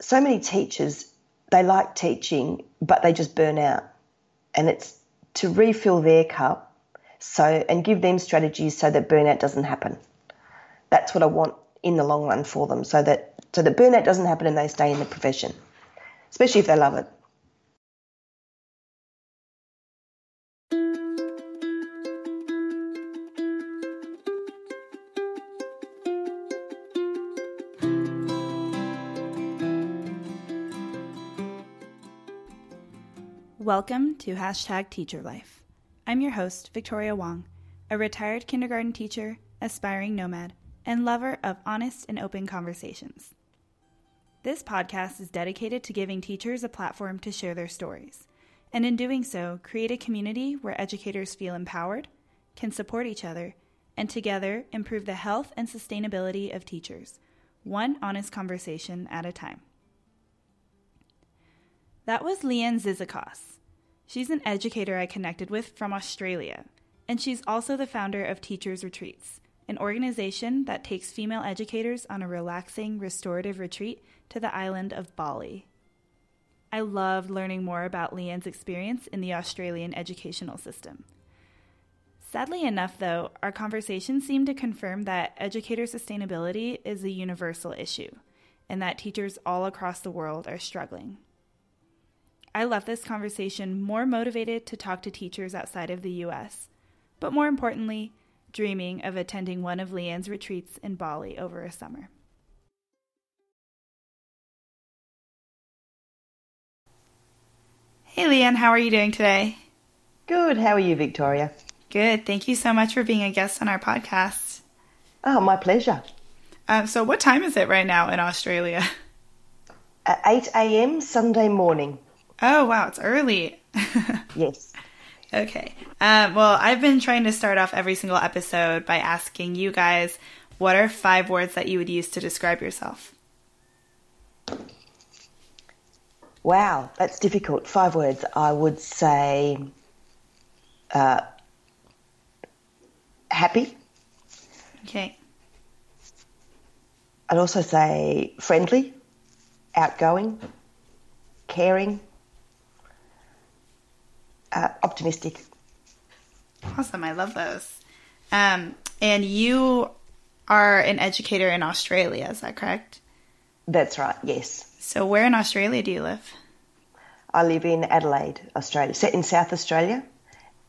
so many teachers, they like teaching, but they just burn out. And it's to refill their cup so and give them strategies so that burnout doesn't happen. That's what I want in the long run for them so that so that burnout doesn't happen and they stay in the profession, especially if they love it. Welcome to Hashtag Teacher Life. I'm your host, Victoria Wong, a retired kindergarten teacher, aspiring nomad, and lover of honest and open conversations. This podcast is dedicated to giving teachers a platform to share their stories, and in doing so, create a community where educators feel empowered, can support each other, and together improve the health and sustainability of teachers, one honest conversation at a time. That was Leanne Zizikos. She's an educator I connected with from Australia, and she's also the founder of Teachers Retreats, an organization that takes female educators on a relaxing, restorative retreat to the island of Bali. I loved learning more about Leanne's experience in the Australian educational system. Sadly enough, though, our conversation seemed to confirm that educator sustainability is a universal issue and that teachers all across the world are struggling. I left this conversation more motivated to talk to teachers outside of the US, but more importantly, dreaming of attending one of Leanne's retreats in Bali over a summer. Hey, Leanne, how are you doing today? Good. How are you, Victoria? Good. Thank you so much for being a guest on our podcast. Oh, my pleasure. Um, so, what time is it right now in Australia? At 8 a.m. Sunday morning. Oh, wow, it's early. yes. Okay. Um, well, I've been trying to start off every single episode by asking you guys what are five words that you would use to describe yourself? Wow, that's difficult. Five words. I would say uh, happy. Okay. I'd also say friendly, outgoing, caring, uh, optimistic. Awesome. I love those. Um, and you are an educator in Australia, is that correct? That's right, yes. So, where in Australia do you live? I live in Adelaide, Australia, set in South Australia,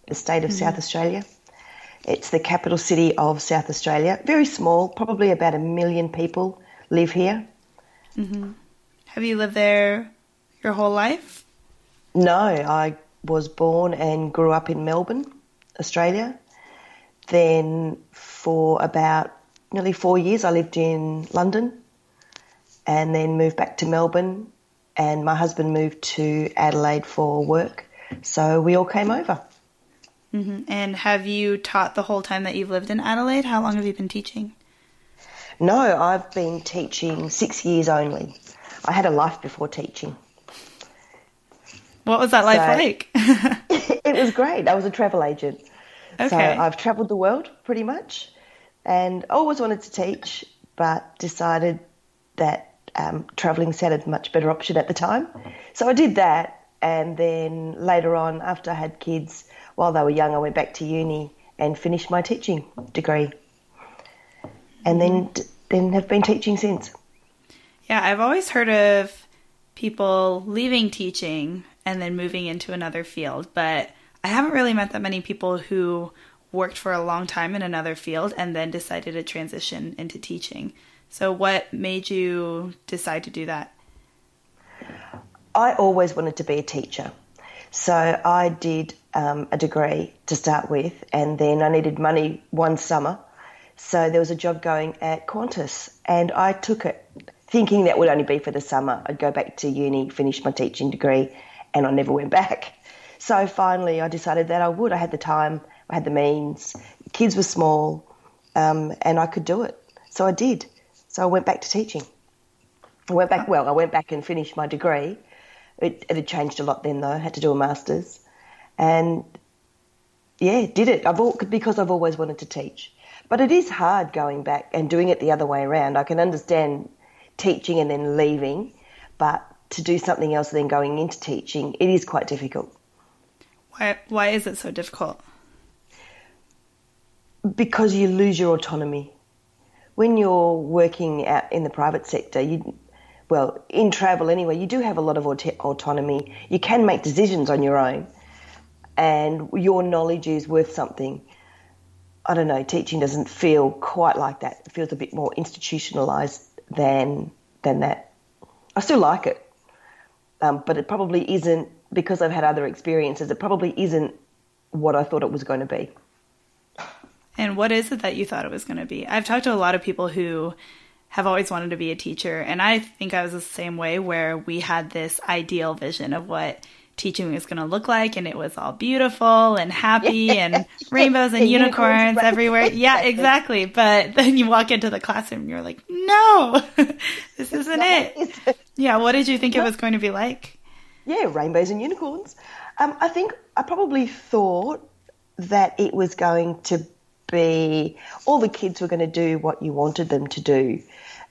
the state of mm-hmm. South Australia. It's the capital city of South Australia. Very small, probably about a million people live here. Mm-hmm. Have you lived there your whole life? No, I was born and grew up in Melbourne, Australia. Then for about nearly four years, I lived in London and then moved back to Melbourne. And my husband moved to Adelaide for work. So we all came over. Mm-hmm. And have you taught the whole time that you've lived in Adelaide? How long have you been teaching? No, I've been teaching six years only. I had a life before teaching. What was that life so, like? it was great. I was a travel agent. Okay. So I've travelled the world pretty much and always wanted to teach, but decided that um, travelling sounded a much better option at the time. So I did that. And then later on, after I had kids, while they were young, I went back to uni and finished my teaching degree. And then, then have been teaching since. Yeah, I've always heard of people leaving teaching and then moving into another field. But I haven't really met that many people who worked for a long time in another field and then decided to transition into teaching. So, what made you decide to do that? I always wanted to be a teacher. So, I did um, a degree to start with, and then I needed money one summer. So, there was a job going at Qantas, and I took it thinking that would only be for the summer. I'd go back to uni, finish my teaching degree, and I never went back. So finally, I decided that I would. I had the time, I had the means, kids were small, um, and I could do it. So I did. So I went back to teaching. I went back, well, I went back and finished my degree. It, it had changed a lot then, though. I had to do a master's. And yeah, did it. I've all, because I've always wanted to teach. But it is hard going back and doing it the other way around. I can understand teaching and then leaving, but to do something else than going into teaching, it is quite difficult. Why, why is it so difficult? Because you lose your autonomy. When you're working out in the private sector, you, well, in travel anyway, you do have a lot of aut- autonomy. You can make decisions on your own, and your knowledge is worth something. I don't know, teaching doesn't feel quite like that. It feels a bit more institutionalized than than that. I still like it, um, but it probably isn't because I've had other experiences. It probably isn't what I thought it was going to be. And what is it that you thought it was going to be? I've talked to a lot of people who have always wanted to be a teacher, and I think I was the same way where we had this ideal vision of what teaching was going to look like and it was all beautiful and happy and rainbows and, unicorns, unicorns everywhere. Yeah, exactly. But then you walk into the classroom and you're like, no, this isn't it. Yeah. What did you think it was going to be like? Yeah, rainbows and unicorns. Um, I think I probably thought that it was going to be all the kids were going to do what you wanted them to do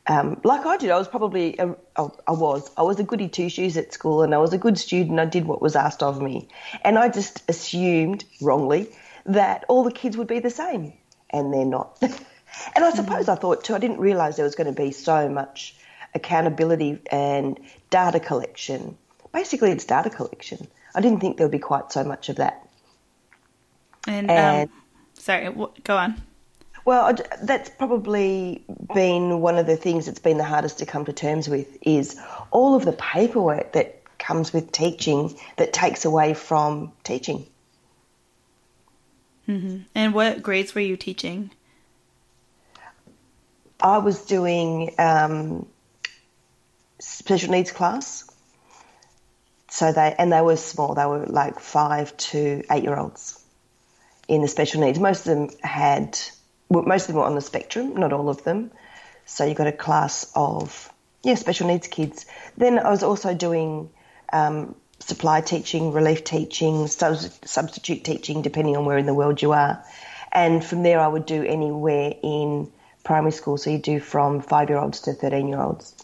um, like I did, I was probably, a, I was, I was a goody two shoes at school and I was a good student. I did what was asked of me. And I just assumed, wrongly, that all the kids would be the same. And they're not. and I suppose mm-hmm. I thought too, I didn't realise there was going to be so much accountability and data collection. Basically, it's data collection. I didn't think there would be quite so much of that. And, and um, sorry, go on. Well, that's probably been one of the things that's been the hardest to come to terms with is all of the paperwork that comes with teaching that takes away from teaching. Mm-hmm. And what grades were you teaching? I was doing um, special needs class. So they and they were small. They were like five to eight year olds in the special needs. Most of them had well, most of them were on the spectrum, not all of them. So you got a class of yeah special needs kids. Then I was also doing um, supply teaching, relief teaching, substitute teaching, depending on where in the world you are. And from there, I would do anywhere in primary school. So you do from five year olds to 13 year olds.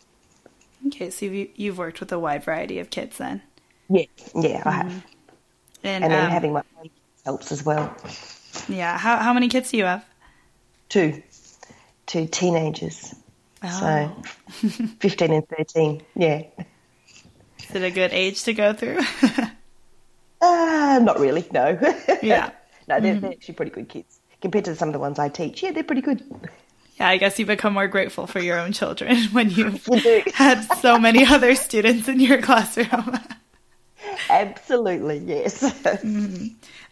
Okay, so you've worked with a wide variety of kids then? Yeah, yeah, I have. Mm-hmm. And, and then um, having my own helps as well. Yeah, how, how many kids do you have? Two, two teenagers. Oh. So 15 and 13, yeah. Is it a good age to go through? uh, not really, no. Yeah. no, they're, mm-hmm. they're actually pretty good kids. Compared to some of the ones I teach, yeah, they're pretty good. Yeah, I guess you become more grateful for your own children when you've you had so many other students in your classroom. Absolutely, yes. Mm-hmm.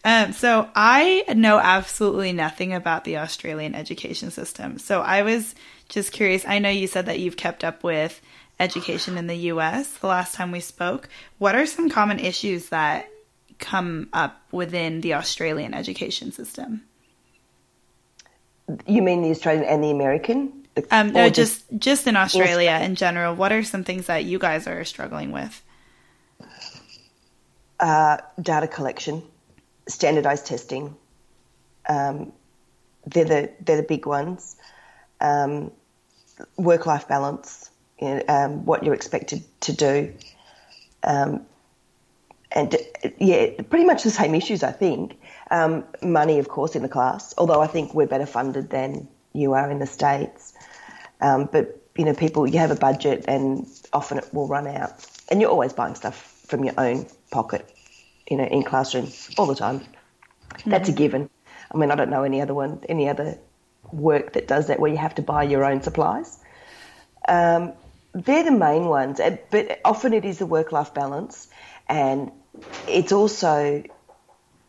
Um, so I know absolutely nothing about the Australian education system. So I was just curious. I know you said that you've kept up with education in the US the last time we spoke. What are some common issues that come up within the Australian education system? You mean the Australian and the American? Um, no, just just in Australia in general. What are some things that you guys are struggling with? Uh, data collection standardized testing. Um, they're the they're the big ones. Um, work life balance, you know, um, what you're expected to do, um, and yeah, pretty much the same issues. I think um, money, of course, in the class. Although I think we're better funded than you are in the states, um, but you know, people you have a budget, and often it will run out, and you're always buying stuff from your own pocket you know, in classroom all the time. Mm-hmm. That's a given. I mean, I don't know any other one, any other work that does that where you have to buy your own supplies. Um, they're the main ones, but often it is the work-life balance, and it's also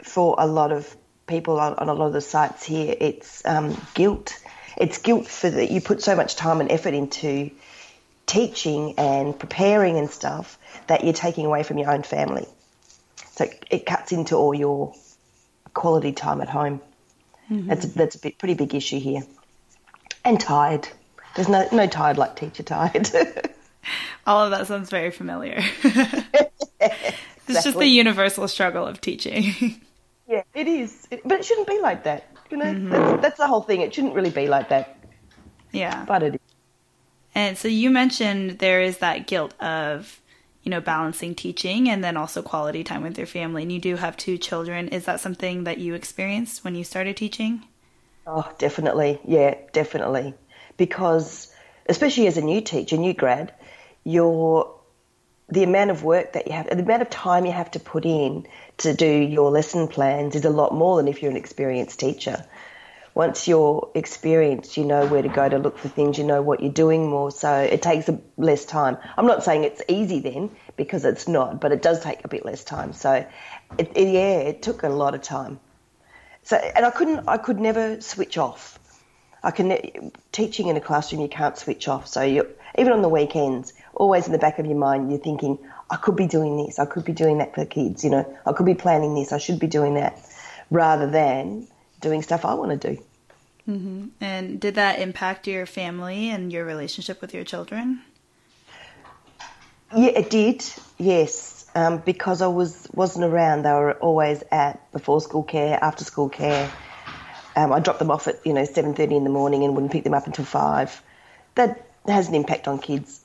for a lot of people on, on a lot of the sites here. It's um, guilt. It's guilt for that you put so much time and effort into teaching and preparing and stuff that you're taking away from your own family. So it cuts into all your quality time at home. Mm-hmm. That's a, that's a bit, pretty big issue here. And tired. There's no no tired like teacher tired. all of that sounds very familiar. exactly. It's just the universal struggle of teaching. yeah, it is. It, but it shouldn't be like that. You know, mm-hmm. that's, that's the whole thing. It shouldn't really be like that. Yeah. But it is. And so you mentioned there is that guilt of, you know, balancing teaching and then also quality time with your family. And you do have two children. Is that something that you experienced when you started teaching? Oh, definitely. Yeah, definitely. Because especially as a new teacher, new grad, you're the amount of work that you have, the amount of time you have to put in to do your lesson plans is a lot more than if you're an experienced teacher. Once you're experienced, you know where to go to look for things, you know what you're doing more, so it takes less time. I'm not saying it's easy then, because it's not, but it does take a bit less time. So, it, it, yeah, it took a lot of time. So, and I couldn't, I could never switch off. I can teaching in a classroom, you can't switch off. So you even on the weekends, always in the back of your mind, you're thinking, I could be doing this, I could be doing that for the kids, you know, I could be planning this, I should be doing that, rather than doing stuff I want to do. Mm-hmm. And did that impact your family and your relationship with your children? Yeah, it did. Yes, um, because I was wasn't around. They were always at before school care, after school care. Um, I dropped them off at you know seven thirty in the morning and wouldn't pick them up until five. That has an impact on kids.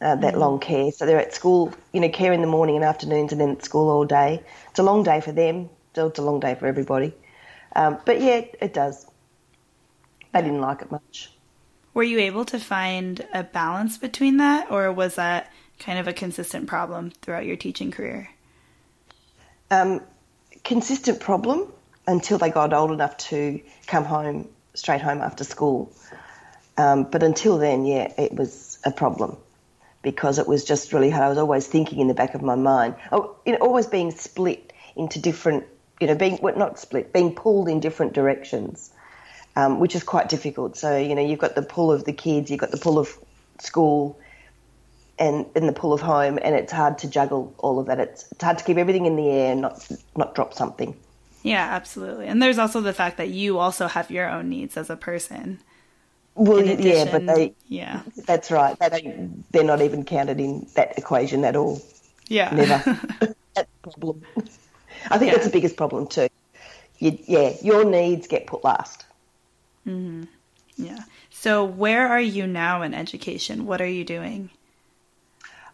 Uh, that mm. long care, so they're at school, you know, care in the morning and afternoons, and then at school all day. It's a long day for them. It's a long day for everybody. Um, but yeah, it, does. I didn't like it much. Were you able to find a balance between that, or was that kind of a consistent problem throughout your teaching career? Um, consistent problem until they got old enough to come home straight home after school. Um, but until then, yeah, it was a problem because it was just really hard. I was always thinking in the back of my mind, oh, you know, always being split into different, you know, being well, not split, being pulled in different directions, um, which is quite difficult. So you know, you've got the pull of the kids, you've got the pull of school, and, and the pull of home, and it's hard to juggle all of that. It's, it's hard to keep everything in the air and not not drop something. Yeah, absolutely. And there's also the fact that you also have your own needs as a person. Well, addition, yeah, but they, yeah, that's right. They don't, they're not even counted in that equation at all. Yeah, never. that's the problem. I think yeah. that's the biggest problem too. You, yeah, your needs get put last. Mm-hmm. Yeah. So, where are you now in education? What are you doing?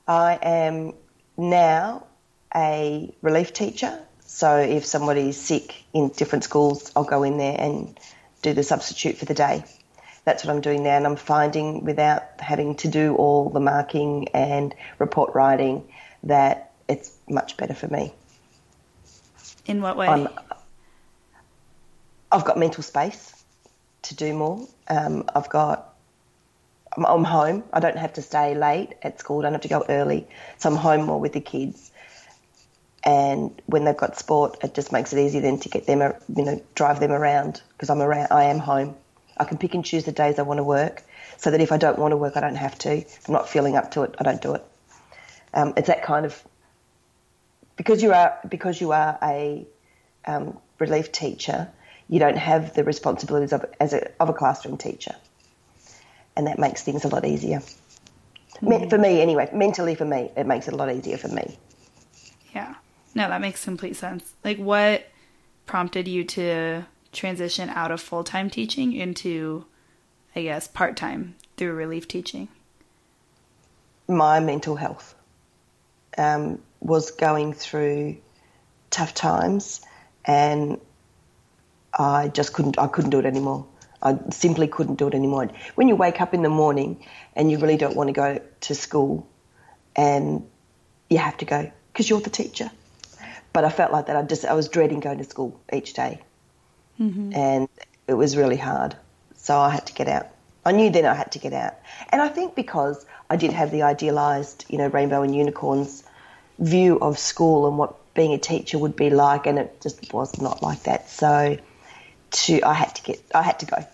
I am now a relief teacher so if somebody's sick in different schools, I'll go in there and do the substitute for the day. That's what I'm doing now, and I'm finding without having to do all the marking and report writing that it's much better for me. In what way? i have got mental space to do more. Um, I've got I'm, I'm home. I don't have to stay late at school. I don't have to go early, so I'm home more with the kids and when they've got sport, it just makes it easier then to get them, you know, drive them around because I'm around, I am home. I can pick and choose the days I want to work, so that if I don't want to work, I don't have to. If I'm not feeling up to it, I don't do it. Um, it's that kind of because you are because you are a um, relief teacher, you don't have the responsibilities of as a of a classroom teacher, and that makes things a lot easier. Mm. For me, anyway, mentally for me, it makes it a lot easier for me. Yeah. No, that makes complete sense. Like, what prompted you to transition out of full time teaching into, I guess, part time through relief teaching? My mental health um, was going through tough times, and I just couldn't. I couldn't do it anymore. I simply couldn't do it anymore. When you wake up in the morning and you really don't want to go to school, and you have to go because you're the teacher, but I felt like that. I just I was dreading going to school each day. Mm-hmm. and it was really hard. So I had to get out. I knew then I had to get out, and I think because I did have the idealised, you know, rainbow and unicorns view of school and what being a teacher would be like, and it just was not like that. So, to I had to get, I had to go.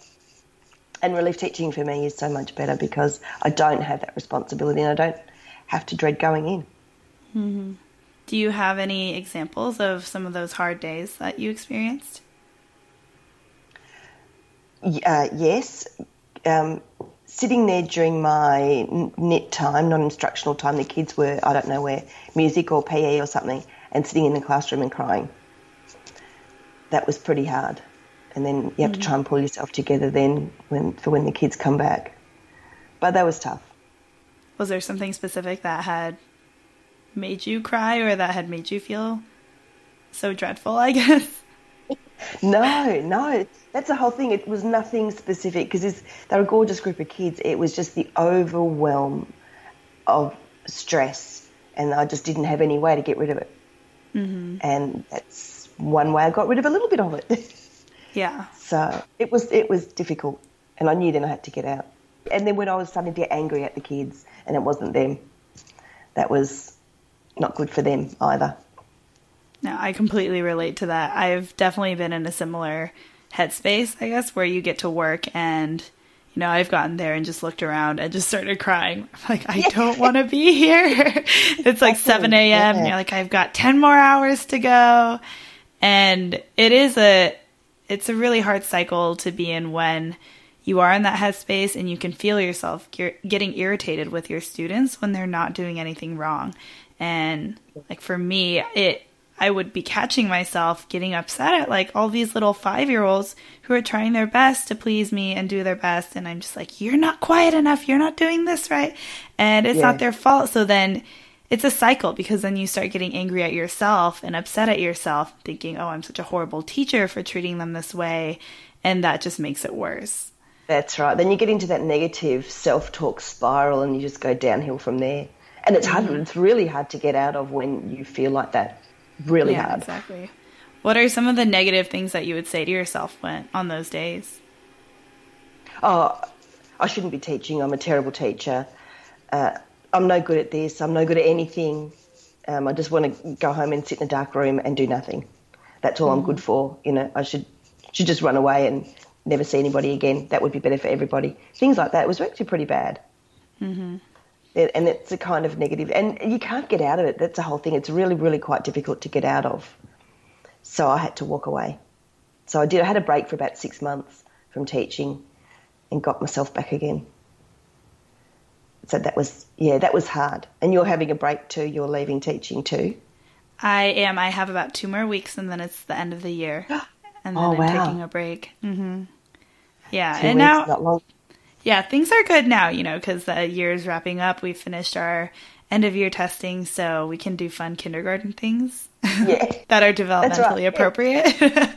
And relief teaching for me is so much better because I don't have that responsibility and I don't have to dread going in. Mm-hmm. Do you have any examples of some of those hard days that you experienced? Uh, yes. Um, sitting there during my NIT time, non instructional time, the kids were, I don't know where, music or PE or something, and sitting in the classroom and crying. That was pretty hard. And then you have mm-hmm. to try and pull yourself together then when, for when the kids come back. but that was tough. Was there something specific that had made you cry or that had made you feel so dreadful, I guess? No, no, that's the whole thing. It was nothing specific because they're a gorgeous group of kids. It was just the overwhelm of stress, and I just didn't have any way to get rid of it. Mm-hmm. And that's one way I got rid of a little bit of it. yeah. So it was it was difficult, and I knew then I had to get out. And then when I was starting to get angry at the kids, and it wasn't them, that was not good for them either. No, I completely relate to that. I've definitely been in a similar headspace, I guess, where you get to work and you know, I've gotten there and just looked around and just started crying. I'm like, I don't want to be here. it's like 7 a.m. and you're like, I've got 10 more hours to go. And it is a, it's a really hard cycle to be in when you are in that headspace and you can feel yourself getting irritated with your students when they're not doing anything wrong. And like for me, it, I would be catching myself getting upset at like all these little five year olds who are trying their best to please me and do their best. And I'm just like, you're not quiet enough. You're not doing this right. And it's yeah. not their fault. So then it's a cycle because then you start getting angry at yourself and upset at yourself, thinking, oh, I'm such a horrible teacher for treating them this way. And that just makes it worse. That's right. Then you get into that negative self talk spiral and you just go downhill from there. And it's hard, mm-hmm. it's really hard to get out of when you feel like that really yeah, hard. Exactly. What are some of the negative things that you would say to yourself when on those days? Oh, I shouldn't be teaching. I'm a terrible teacher. Uh, I'm no good at this. I'm no good at anything. Um, I just want to go home and sit in a dark room and do nothing. That's all mm. I'm good for. You know, I should should just run away and never see anybody again. That would be better for everybody. Things like that. It was actually pretty bad. Mm-hmm and it's a kind of negative, and you can't get out of it. That's the whole thing. It's really, really quite difficult to get out of. So I had to walk away. So I did. I had a break for about six months from teaching, and got myself back again. So that was yeah, that was hard. And you're having a break too. You're leaving teaching too. I am. I have about two more weeks, and then it's the end of the year, and then oh, I'm wow. taking a break. Mm-hmm. Yeah, two and weeks, now yeah, things are good now, you know, because the year is wrapping up. We finished our end of year testing, so we can do fun kindergarten things yeah. that are developmentally right. appropriate. yeah,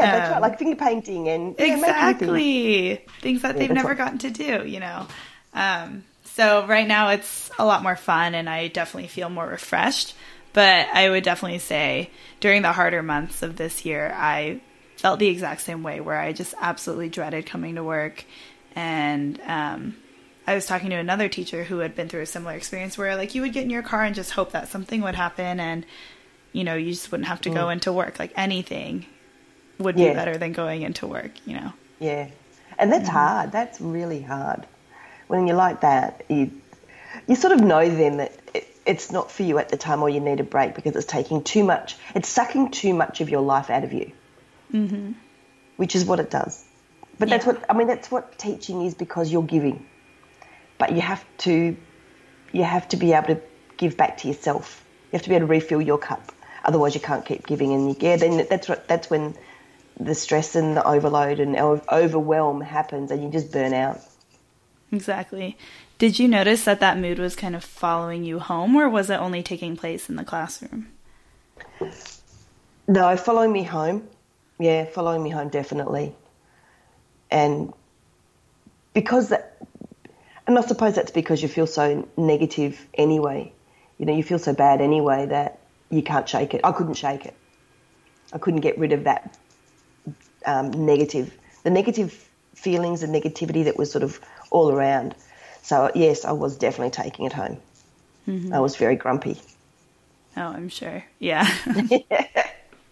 that's um, right. Like finger painting and yeah, exactly things. things. that they've never right. gotten to do, you know. Um, so right now it's a lot more fun, and I definitely feel more refreshed. But I would definitely say during the harder months of this year, I felt the exact same way, where I just absolutely dreaded coming to work and um, I was talking to another teacher who had been through a similar experience where like you would get in your car and just hope that something would happen and you know you just wouldn't have to mm. go into work like anything would yeah. be better than going into work you know yeah and that's mm-hmm. hard that's really hard when you're like that you you sort of know then that it, it's not for you at the time or you need a break because it's taking too much it's sucking too much of your life out of you mm-hmm. which is what it does but yeah. that's what I mean. That's what teaching is because you're giving, but you have to you have to be able to give back to yourself. You have to be able to refill your cup. Otherwise, you can't keep giving. And yeah, then that's what that's when the stress and the overload and overwhelm happens, and you just burn out. Exactly. Did you notice that that mood was kind of following you home, or was it only taking place in the classroom? No, following me home. Yeah, following me home definitely and because that, and I suppose that's because you feel so negative anyway. You know, you feel so bad anyway that you can't shake it. I couldn't shake it. I couldn't get rid of that um, negative, the negative feelings and negativity that was sort of all around. So yes, I was definitely taking it home. Mm-hmm. I was very grumpy. Oh, I'm sure. Yeah.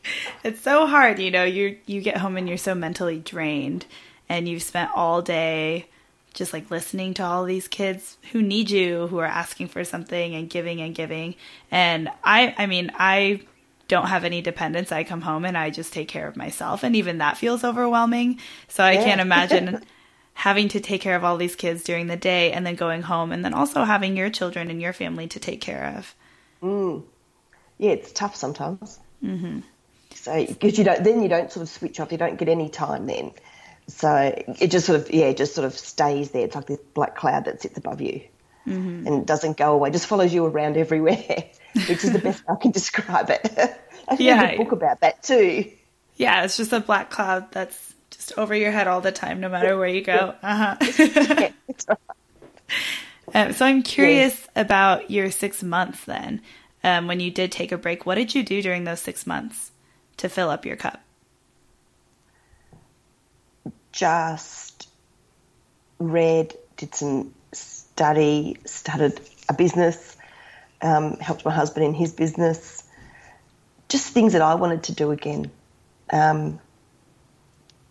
it's so hard, you know. You you get home and you're so mentally drained and you've spent all day just like listening to all these kids who need you, who are asking for something and giving and giving. And I, I mean, I don't have any dependents. I come home and I just take care of myself. And even that feels overwhelming. So I yeah. can't imagine having to take care of all these kids during the day and then going home and then also having your children and your family to take care of. Mm. Yeah, it's tough sometimes. Mm-hmm. So, because you don't, then you don't sort of switch off. You don't get any time then So it just sort of, yeah, it just sort of stays there. It's like this black cloud that sits above you mm-hmm. and doesn't go away, just follows you around everywhere, which is the best I can describe it. I think yeah. a book about that too. Yeah, it's just a black cloud that's just over your head all the time, no matter where you go. Uh-huh. um, so I'm curious yes. about your six months then. Um, when you did take a break, what did you do during those six months to fill up your cup? Just read, did some study, started a business, um, helped my husband in his business, just things that I wanted to do again. Um,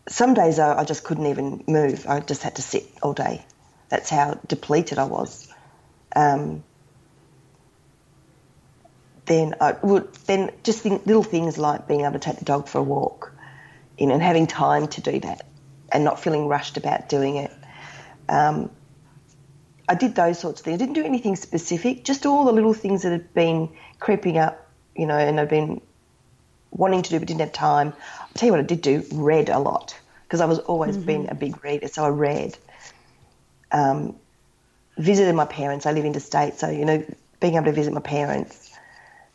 some days I, I, just couldn't even move. I just had to sit all day. That's how depleted I was. Um, then I would then just think little things like being able to take the dog for a walk, you know, and having time to do that, and not feeling rushed about doing it. Um, I did those sorts of things. I didn't do anything specific, just all the little things that had been creeping up, you know, and I've been wanting to do but didn't have time. I'll tell you what I did do, read a lot because I was always mm-hmm. been a big reader, so I read. Um, visited my parents. I live interstate, so you know, being able to visit my parents,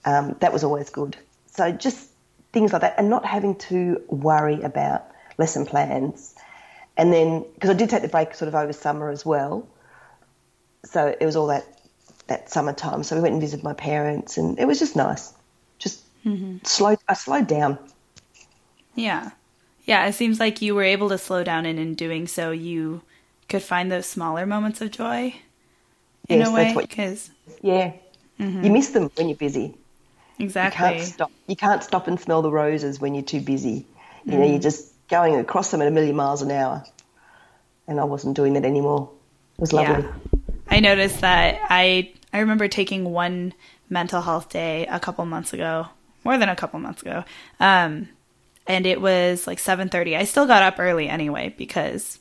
um, that was always good. So just things like that, and not having to worry about lesson plans. And then because I did take the break sort of over summer as well, so it was all that that summertime. So we went and visited my parents, and it was just nice. Just mm-hmm. slowed. I slowed down. Yeah, yeah. It seems like you were able to slow down, and in doing so, you could find those smaller moments of joy. In yes, a way, because yeah, mm-hmm. you miss them when you're busy. Exactly. You can't stop. You can't stop and smell the roses when you're too busy. You mm. know, you're just going across them at a million miles an hour. And I wasn't doing that anymore. It was lovely. Yeah. I noticed that I I remember taking one mental health day a couple months ago, more than a couple months ago. Um, and it was like 7:30. I still got up early anyway because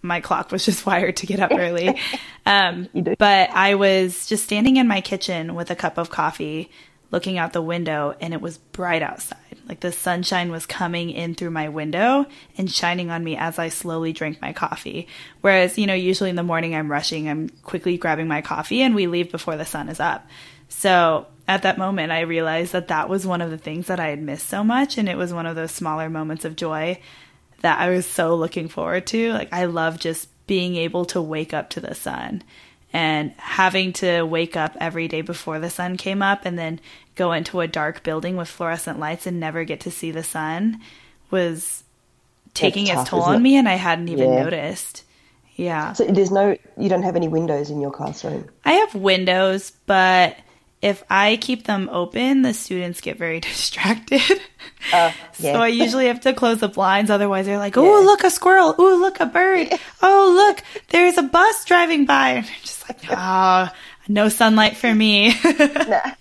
my clock was just wired to get up early. Um, but I was just standing in my kitchen with a cup of coffee, looking out the window, and it was bright outside. Like the sunshine was coming in through my window and shining on me as I slowly drank my coffee. Whereas, you know, usually in the morning I'm rushing, I'm quickly grabbing my coffee and we leave before the sun is up. So at that moment, I realized that that was one of the things that I had missed so much. And it was one of those smaller moments of joy that I was so looking forward to. Like, I love just being able to wake up to the sun and having to wake up every day before the sun came up and then go into a dark building with fluorescent lights and never get to see the sun was taking tough, its toll on it? me and I hadn't even yeah. noticed. Yeah. So there's no you don't have any windows in your classroom. I have windows, but if I keep them open, the students get very distracted. Uh, yeah. so I usually have to close the blinds. Otherwise, they're like, "Oh, yeah. look a squirrel! Oh, look a bird! Oh, look, there's a bus driving by!" And I'm just like, "Ah, oh, no sunlight for me." yeah,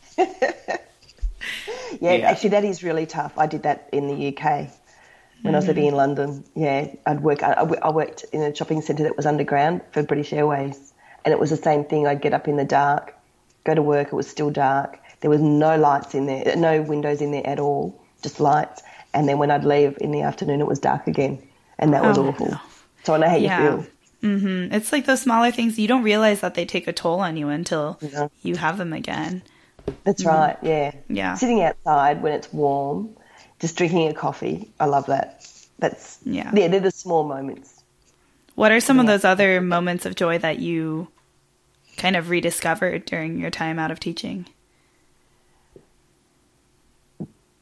yeah, actually, that is really tough. I did that in the UK when mm. I was living in London. Yeah, I'd work. I, I worked in a shopping centre that was underground for British Airways, and it was the same thing. I'd get up in the dark go to work, it was still dark. There was no lights in there, no windows in there at all, just lights. And then when I'd leave in the afternoon, it was dark again. And that was oh, awful. No. So I know how yeah. you feel. Mm-hmm. It's like those smaller things. You don't realize that they take a toll on you until yeah. you have them again. That's mm-hmm. right. Yeah. Yeah. Sitting outside when it's warm, just drinking a coffee. I love that. That's yeah. Yeah, they're the small moments. What are some yeah. of those other moments of joy that you kind of rediscovered during your time out of teaching?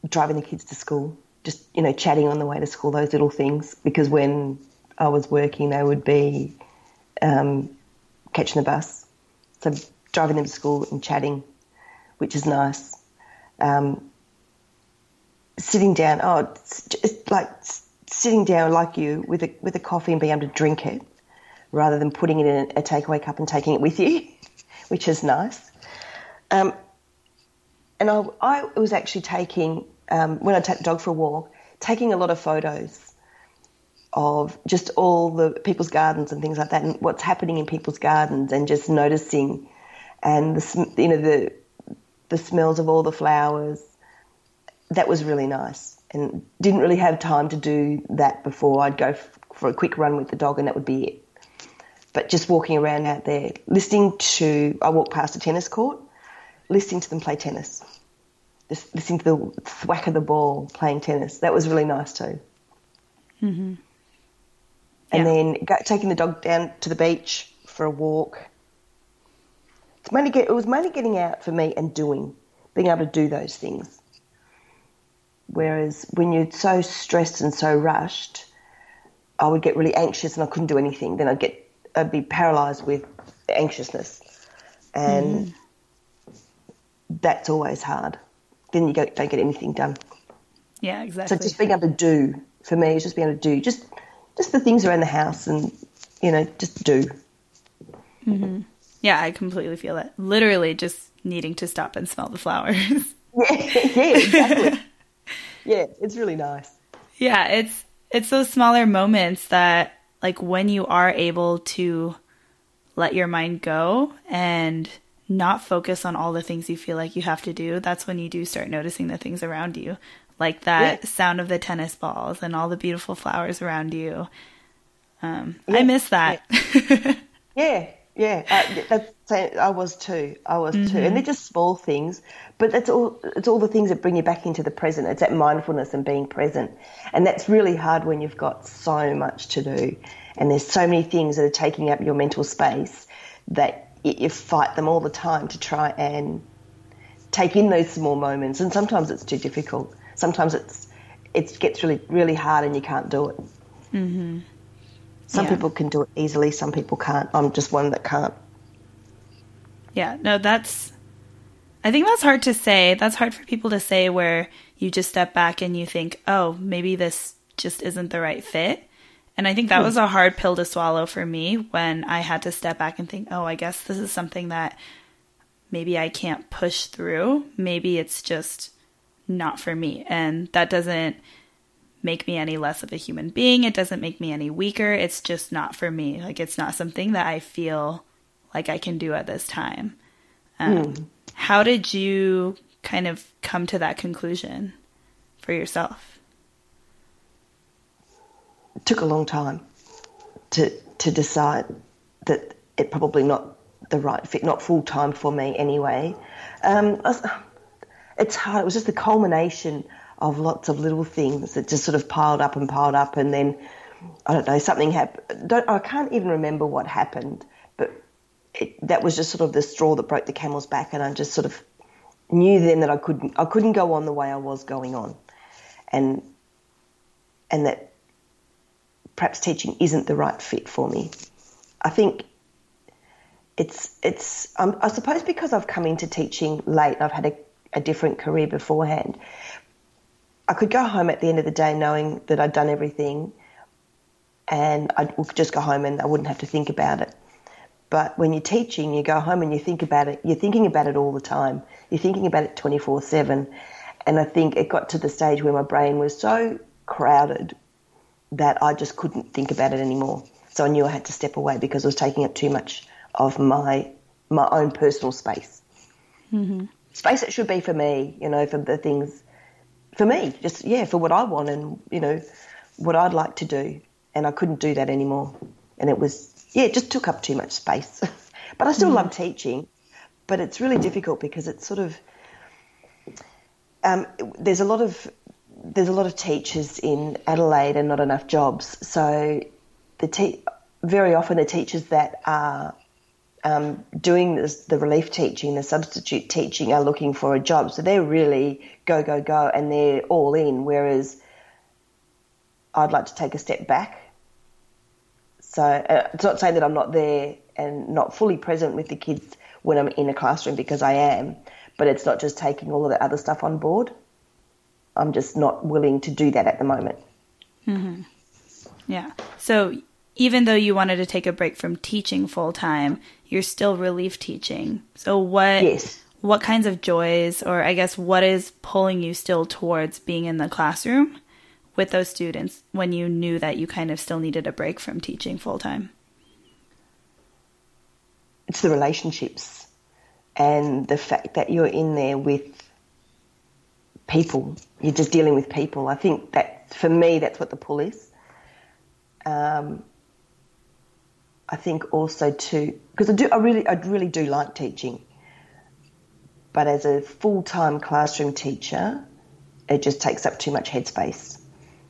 Driving the kids to school, just you know, chatting on the way to school, those little things. Because when I was working, they would be um, catching the bus, so driving them to school and chatting, which is nice. Um, sitting down, oh, it's like sitting down like you with a with a coffee and being able to drink it rather than putting it in a takeaway cup and taking it with you, which is nice. Um, and I, I, was actually taking, um, when I take the dog for a walk, taking a lot of photos of just all the people's gardens and things like that, and what's happening in people's gardens, and just noticing, and the you know the the smells of all the flowers. That was really nice, and didn't really have time to do that before. I'd go for a quick run with the dog, and that would be it. But just walking around out there, listening to, I walk past a tennis court, listening to them play tennis, just listening to the thwack of the ball playing tennis. That was really nice too. Mm-hmm. And yeah. then taking the dog down to the beach for a walk. It's mainly get, it was mainly getting out for me and doing, being able to do those things. Whereas when you're so stressed and so rushed, I would get really anxious and I couldn't do anything. Then I'd get I'd be paralyzed with anxiousness, and mm. that's always hard. Then you don't get anything done. Yeah, exactly. So just being able to do for me is just being able to do just just the things around the house and you know just do. Mm-hmm. Yeah, I completely feel that. Literally, just needing to stop and smell the flowers. yeah, yeah, exactly. yeah, it's really nice. Yeah, it's it's those smaller moments that like when you are able to let your mind go and not focus on all the things you feel like you have to do, that's when you do start noticing the things around you. Like that yeah. sound of the tennis balls and all the beautiful flowers around you. Um, yeah. I miss that. Yeah, yeah. Yeah. Uh, that's I was too. I was mm-hmm. too, and they're just small things, but it's all it's all the things that bring you back into the present. It's that mindfulness and being present, and that's really hard when you've got so much to do, and there's so many things that are taking up your mental space that you fight them all the time to try and take in those small moments. And sometimes it's too difficult. Sometimes it's it gets really really hard, and you can't do it. Mm-hmm. Some yeah. people can do it easily. Some people can't. I'm just one that can't. Yeah, no, that's. I think that's hard to say. That's hard for people to say where you just step back and you think, oh, maybe this just isn't the right fit. And I think that hmm. was a hard pill to swallow for me when I had to step back and think, oh, I guess this is something that maybe I can't push through. Maybe it's just not for me. And that doesn't make me any less of a human being. It doesn't make me any weaker. It's just not for me. Like, it's not something that I feel like I can do at this time. Um, mm. How did you kind of come to that conclusion for yourself? It took a long time to to decide that it probably not the right fit, not full time for me anyway. Um, it's hard. It was just the culmination of lots of little things that just sort of piled up and piled up, and then I don't know something happened. I can't even remember what happened, but it, that was just sort of the straw that broke the camel's back, and I just sort of knew then that I couldn't I couldn't go on the way I was going on, and and that perhaps teaching isn't the right fit for me. I think it's it's um, I suppose because I've come into teaching late, I've had a, a different career beforehand. I could go home at the end of the day knowing that I'd done everything, and I would just go home and I wouldn't have to think about it. But when you're teaching, you go home and you think about it. You're thinking about it all the time. You're thinking about it 24 7. And I think it got to the stage where my brain was so crowded that I just couldn't think about it anymore. So I knew I had to step away because it was taking up too much of my my own personal space. Mm-hmm. Space it should be for me, you know, for the things, for me, just, yeah, for what I want and, you know, what I'd like to do. And I couldn't do that anymore. And it was yeah, it just took up too much space. but I still mm. love teaching, but it's really difficult because it's sort of um, there's a lot of there's a lot of teachers in Adelaide and not enough jobs. So the te- very often the teachers that are um, doing this, the relief teaching, the substitute teaching, are looking for a job. So they're really go go go and they're all in. Whereas I'd like to take a step back so uh, it's not saying that I'm not there and not fully present with the kids when I'm in a classroom because I am, but it's not just taking all of the other stuff on board. I'm just not willing to do that at the moment. Mm-hmm. Yeah. So even though you wanted to take a break from teaching full time, you're still relief teaching. So what? Yes. What kinds of joys, or I guess, what is pulling you still towards being in the classroom? with those students when you knew that you kind of still needed a break from teaching full time? It's the relationships and the fact that you're in there with people. You're just dealing with people. I think that for me, that's what the pull is. um, I think also too because I do I really I really do like teaching, but as a full time classroom teacher, it just takes up too much headspace.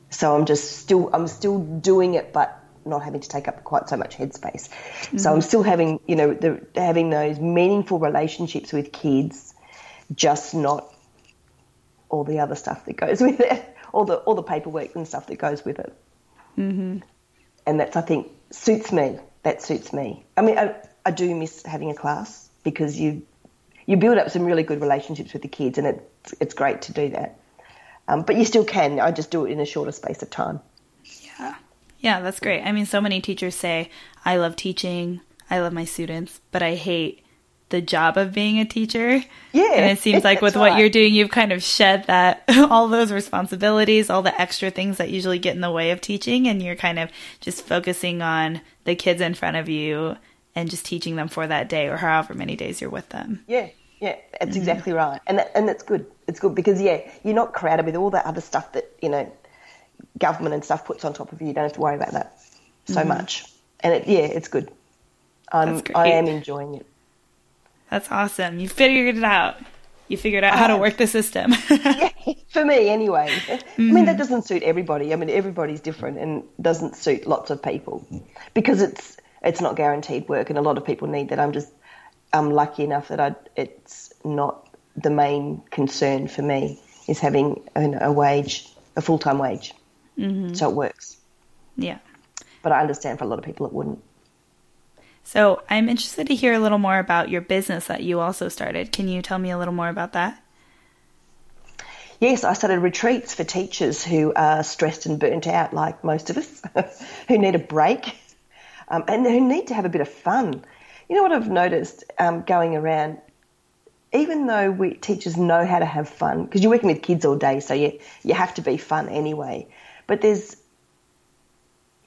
So I'm just still I'm still doing it, but not having to take up quite so much headspace. Mm-hmm. So I'm still having you know the, having those meaningful relationships with kids, just not all the other stuff that goes with it, all the all the paperwork and stuff that goes with it. Mm-hmm. And that's I think suits me. That suits me. I mean, I, I do miss having a class because you you build up some really good relationships with the kids, and it's it's great to do that. Um, but you still can. I just do it in a shorter space of time. Yeah, yeah, that's great. I mean, so many teachers say, "I love teaching. I love my students, but I hate the job of being a teacher. Yeah. And it seems like with right. what you're doing, you've kind of shed that, all those responsibilities, all the extra things that usually get in the way of teaching. And you're kind of just focusing on the kids in front of you and just teaching them for that day or however many days you're with them. Yeah. Yeah, that's mm-hmm. exactly right. And that, and that's good. It's good because, yeah, you're not crowded with all that other stuff that, you know, government and stuff puts on top of you. You don't have to worry about that so mm-hmm. much. And it, yeah, it's good. I'm, I am enjoying it. That's awesome. You figured it out. You figured out how to work the system. yeah, for me, anyway. Mm-hmm. I mean, that mm-hmm. doesn't suit everybody. I mean, everybody's different and doesn't suit lots of people because it's it's not guaranteed work, and a lot of people need that. I'm just I'm lucky enough that I it's not the main concern for me is having a, a wage, a full time wage, mm-hmm. so it works. Yeah, but I understand for a lot of people it wouldn't. So I'm interested to hear a little more about your business that you also started. Can you tell me a little more about that? Yes, I started retreats for teachers who are stressed and burnt out, like most of us, who need a break um, and who need to have a bit of fun. You know what I've noticed um, going around? Even though we teachers know how to have fun, because you're working with kids all day, so you you have to be fun anyway. But there's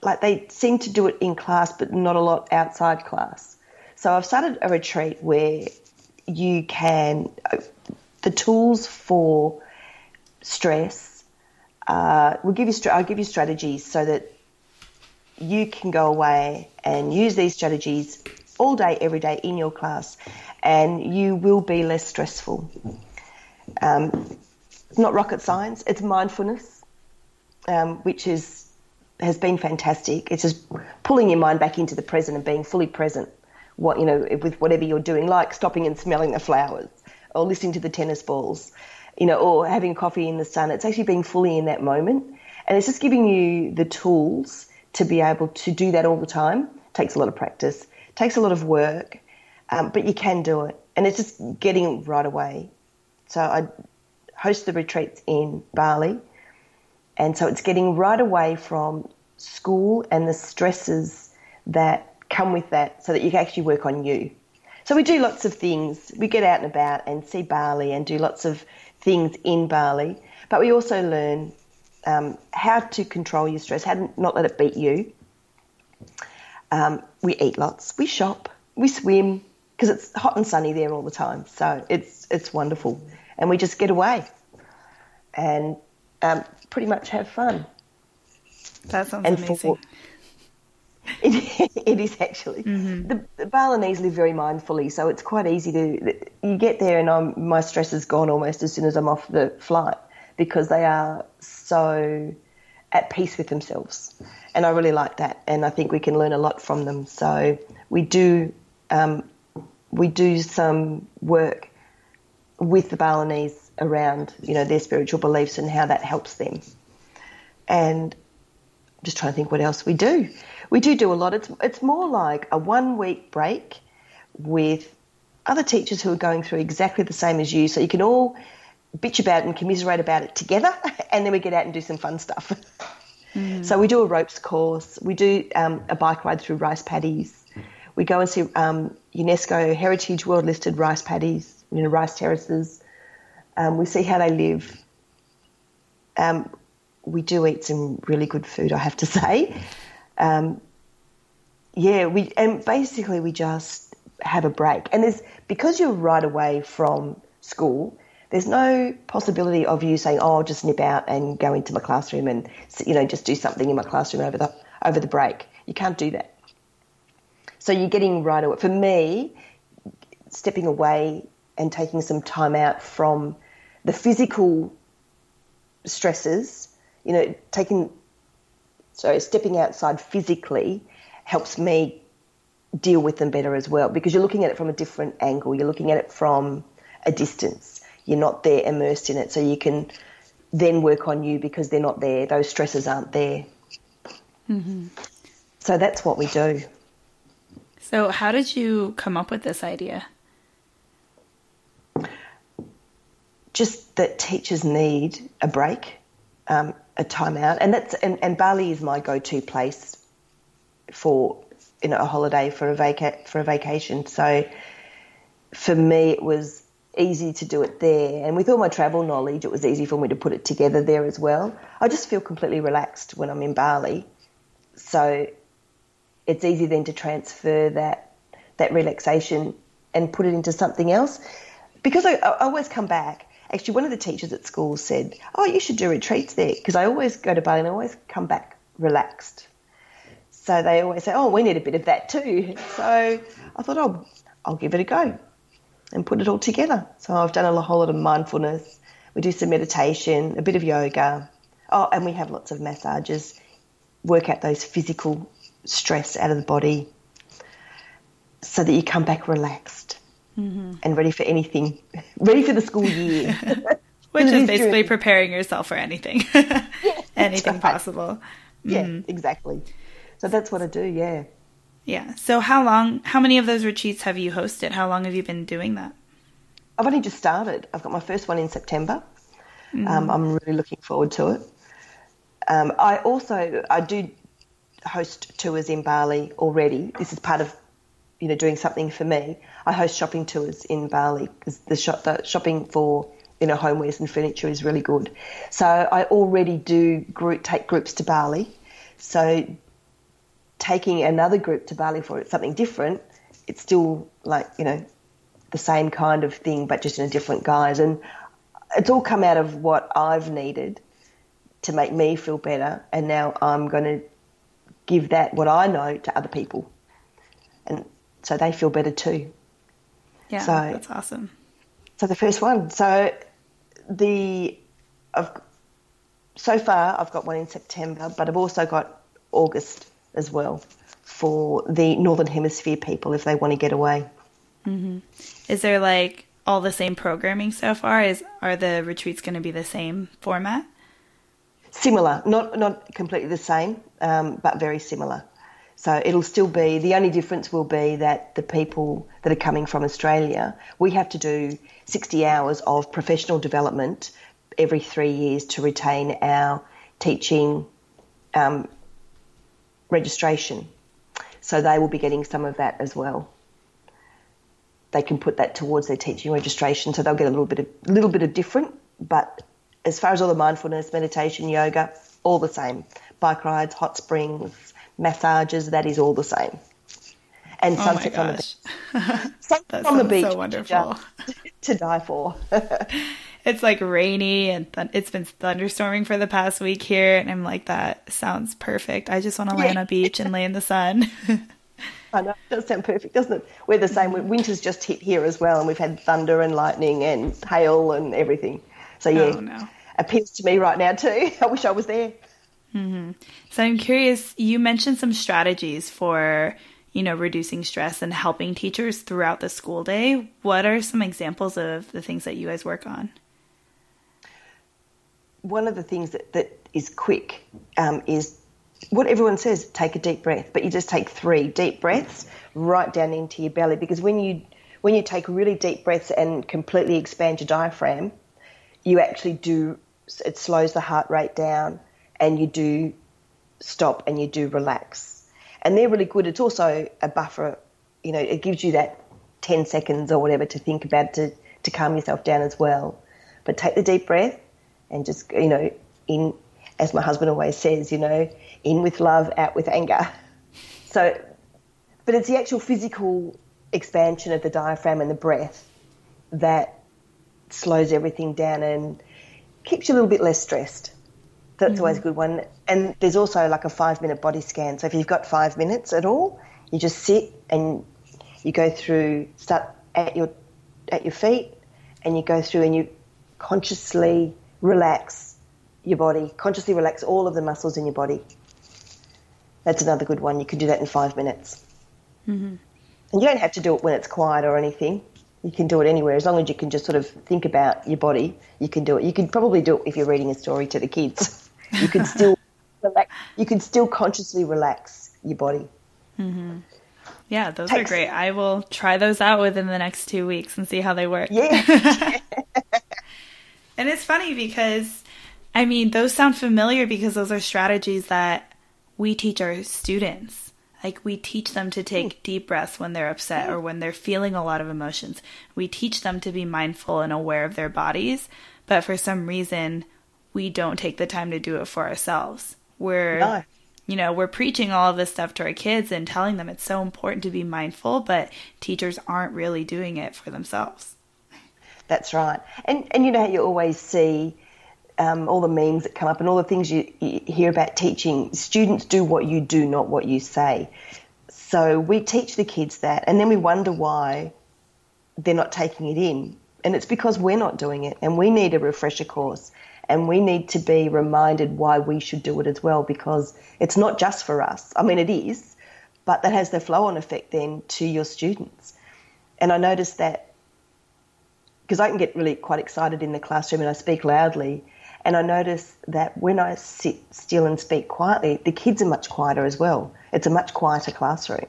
like they seem to do it in class, but not a lot outside class. So I've started a retreat where you can the tools for stress. Uh, we'll give you I'll give you strategies so that you can go away and use these strategies all day, every day in your class, and you will be less stressful. Um, not rocket science; it's mindfulness, um, which is has been fantastic. It's just pulling your mind back into the present and being fully present. What you know with whatever you're doing, like stopping and smelling the flowers, or listening to the tennis balls, you know, or having coffee in the sun. It's actually being fully in that moment, and it's just giving you the tools to be able to do that all the time. It takes a lot of practice, takes a lot of work, um, but you can do it, and it's just getting right away. So I host the retreats in Bali and so it's getting right away from school and the stresses that come with that so that you can actually work on you. So we do lots of things. We get out and about and see Bali and do lots of things in Bali, but we also learn um, how to control your stress, how to not let it beat you. Um, we eat lots, we shop, we swim because it's hot and sunny there all the time. So it's it's wonderful, and we just get away. And um, pretty much have fun. That sounds and amazing. For, it, it is actually. Mm-hmm. The, the, Balinese live very mindfully, so it's quite easy to. You get there, and I'm, my stress is gone almost as soon as I'm off the flight because they are so at peace with themselves, and I really like that. And I think we can learn a lot from them. So we do um, we do some work with the Balinese around you know their spiritual beliefs and how that helps them. And I'm just trying to think what else we do. We do do a lot. It's it's more like a one week break with other teachers who are going through exactly the same as you, so you can all bitch about it and commiserate about it together, and then we get out and do some fun stuff. Mm. So we do a ropes course. We do um, a bike ride through rice paddies. We go and see um, UNESCO Heritage World Listed rice paddies, you know, rice terraces. Um, we see how they live. Um, we do eat some really good food, I have to say. Um, yeah, we and basically we just have a break, and there's because you're right away from school. There's no possibility of you saying, "Oh, I'll just nip out and go into my classroom and you know just do something in my classroom over the over the break. You can't do that. So you're getting right away. For me, stepping away and taking some time out from the physical stresses, you know, taking, so stepping outside physically helps me deal with them better as well because you're looking at it from a different angle. You're looking at it from a distance. You're not there immersed in it. So you can then work on you because they're not there. Those stresses aren't there. Mm-hmm. So that's what we do. So, how did you come up with this idea? Just that teachers need a break, um, a timeout, and that's and, and Bali is my go-to place for you know a holiday for a vaca- for a vacation. So for me, it was easy to do it there, and with all my travel knowledge, it was easy for me to put it together there as well. I just feel completely relaxed when I'm in Bali, so it's easy then to transfer that that relaxation and put it into something else. Because I, I always come back. Actually, one of the teachers at school said, "Oh, you should do retreats there," because I always go to Bali and I always come back relaxed. So they always say, "Oh, we need a bit of that too." So I thought, "Oh, I'll give it a go and put it all together." So I've done a whole lot of mindfulness. We do some meditation, a bit of yoga. Oh, and we have lots of massages. Work out those physical stress out of the body, so that you come back relaxed mm-hmm. and ready for anything, ready for the school year. Which is basically preparing yourself for anything, yeah, anything right. possible. Yeah, mm-hmm. exactly. So that's what I do, yeah. Yeah. So how long, how many of those retreats have you hosted? How long have you been doing that? I've only just started. I've got my first one in September. Mm. Um, I'm really looking forward to it. Um, I also, I do host tours in Bali already. This is part of, you know, doing something for me. I host shopping tours in Bali because the, shop, the shopping for you know homewares and furniture is really good. So I already do group take groups to Bali. So taking another group to Bali for something different, it's still like, you know, the same kind of thing, but just in a different guise. And it's all come out of what I've needed to make me feel better. And now I'm going to give that, what I know, to other people. And so they feel better too. Yeah, so, that's awesome. So the first one. So the, I've, so far I've got one in September, but I've also got August as well for the Northern Hemisphere people if they want to get away. Mm-hmm. Is there like all the same programming so far? Is are the retreats going to be the same format? Similar, not not completely the same, um, but very similar. So it'll still be the only difference will be that the people that are coming from Australia, we have to do 60 hours of professional development every three years to retain our teaching um, registration. So they will be getting some of that as well. They can put that towards their teaching registration, so they'll get a little bit of little bit of different. But as far as all the mindfulness, meditation, yoga, all the same. Bike rides, hot springs, massages, that is all the same. And oh sunsets on the beach. on the beach. So wonderful. To, to die for. it's like rainy and th- it's been thunderstorming for the past week here and i'm like that sounds perfect i just want to lay on a beach and lay in the sun I know, it does sound perfect, doesn't it? We're the same. Winter's just hit here as well, and we've had thunder and lightning and hail and everything. So, yeah, oh, no. appeals to me right now, too. I wish I was there. Mm-hmm. So, I'm curious, you mentioned some strategies for you know, reducing stress and helping teachers throughout the school day. What are some examples of the things that you guys work on? one of the things that, that is quick um, is what everyone says take a deep breath, but you just take three deep breaths right down into your belly because when you when you take really deep breaths and completely expand your diaphragm, you actually do it slows the heart rate down and you do stop and you do relax. And they're really good. It's also a buffer, you know, it gives you that 10 seconds or whatever to think about to, to calm yourself down as well. But take the deep breath and just, you know, in, as my husband always says, you know, in with love, out with anger. So, but it's the actual physical expansion of the diaphragm and the breath that slows everything down and keeps you a little bit less stressed. That's mm-hmm. always a good one. And there's also like a five minute body scan. So if you've got five minutes at all, you just sit and you go through, start at your at your feet, and you go through and you consciously relax your body, consciously relax all of the muscles in your body. That's another good one. You can do that in five minutes. Mm-hmm. And you don't have to do it when it's quiet or anything. You can do it anywhere as long as you can just sort of think about your body. You can do it. You can probably do it if you're reading a story to the kids. You can still relax. You can still consciously relax your body. Mm-hmm. Yeah, those Takes, are great. I will try those out within the next two weeks and see how they work. Yeah. and it's funny because, I mean, those sound familiar because those are strategies that we teach our students. Like, we teach them to take mm. deep breaths when they're upset or when they're feeling a lot of emotions. We teach them to be mindful and aware of their bodies. But for some reason, we don't take the time to do it for ourselves. We're no you know, we're preaching all of this stuff to our kids and telling them it's so important to be mindful, but teachers aren't really doing it for themselves. That's right. And and you know how you always see um, all the memes that come up and all the things you, you hear about teaching. Students do what you do, not what you say. So we teach the kids that, and then we wonder why they're not taking it in. And it's because we're not doing it, and we need a refresher course and we need to be reminded why we should do it as well because it's not just for us. I mean, it is, but that has the flow on effect then to your students. And I noticed that because I can get really quite excited in the classroom and I speak loudly. And I notice that when I sit still and speak quietly, the kids are much quieter as well. It's a much quieter classroom.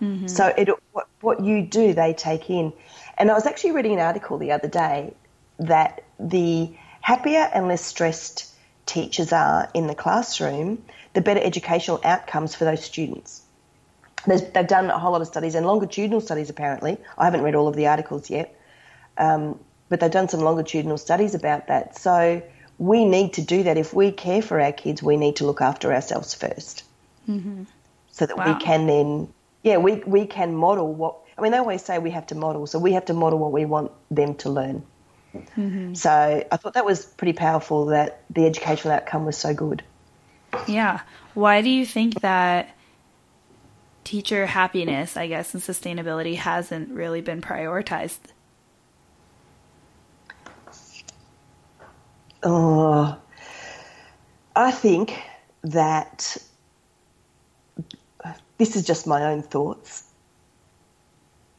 Mm-hmm. So it, what, what you do, they take in. And I was actually reading an article the other day that the happier and less stressed teachers are in the classroom, the better educational outcomes for those students. There's, they've done a whole lot of studies and longitudinal studies apparently. I haven't read all of the articles yet, um, but they've done some longitudinal studies about that. So we need to do that. If we care for our kids, we need to look after ourselves 1st mm-hmm. so that wow. we can then, yeah, we, we can model what, I mean, they always say we have to model, so we have to model what we want them to learn. Mm-hmm. So I thought that was pretty powerful that the educational outcome was so good. Yeah. Why do you think that teacher happiness, I guess, and sustainability hasn't really been prioritized? Oh, I think that this is just my own thoughts.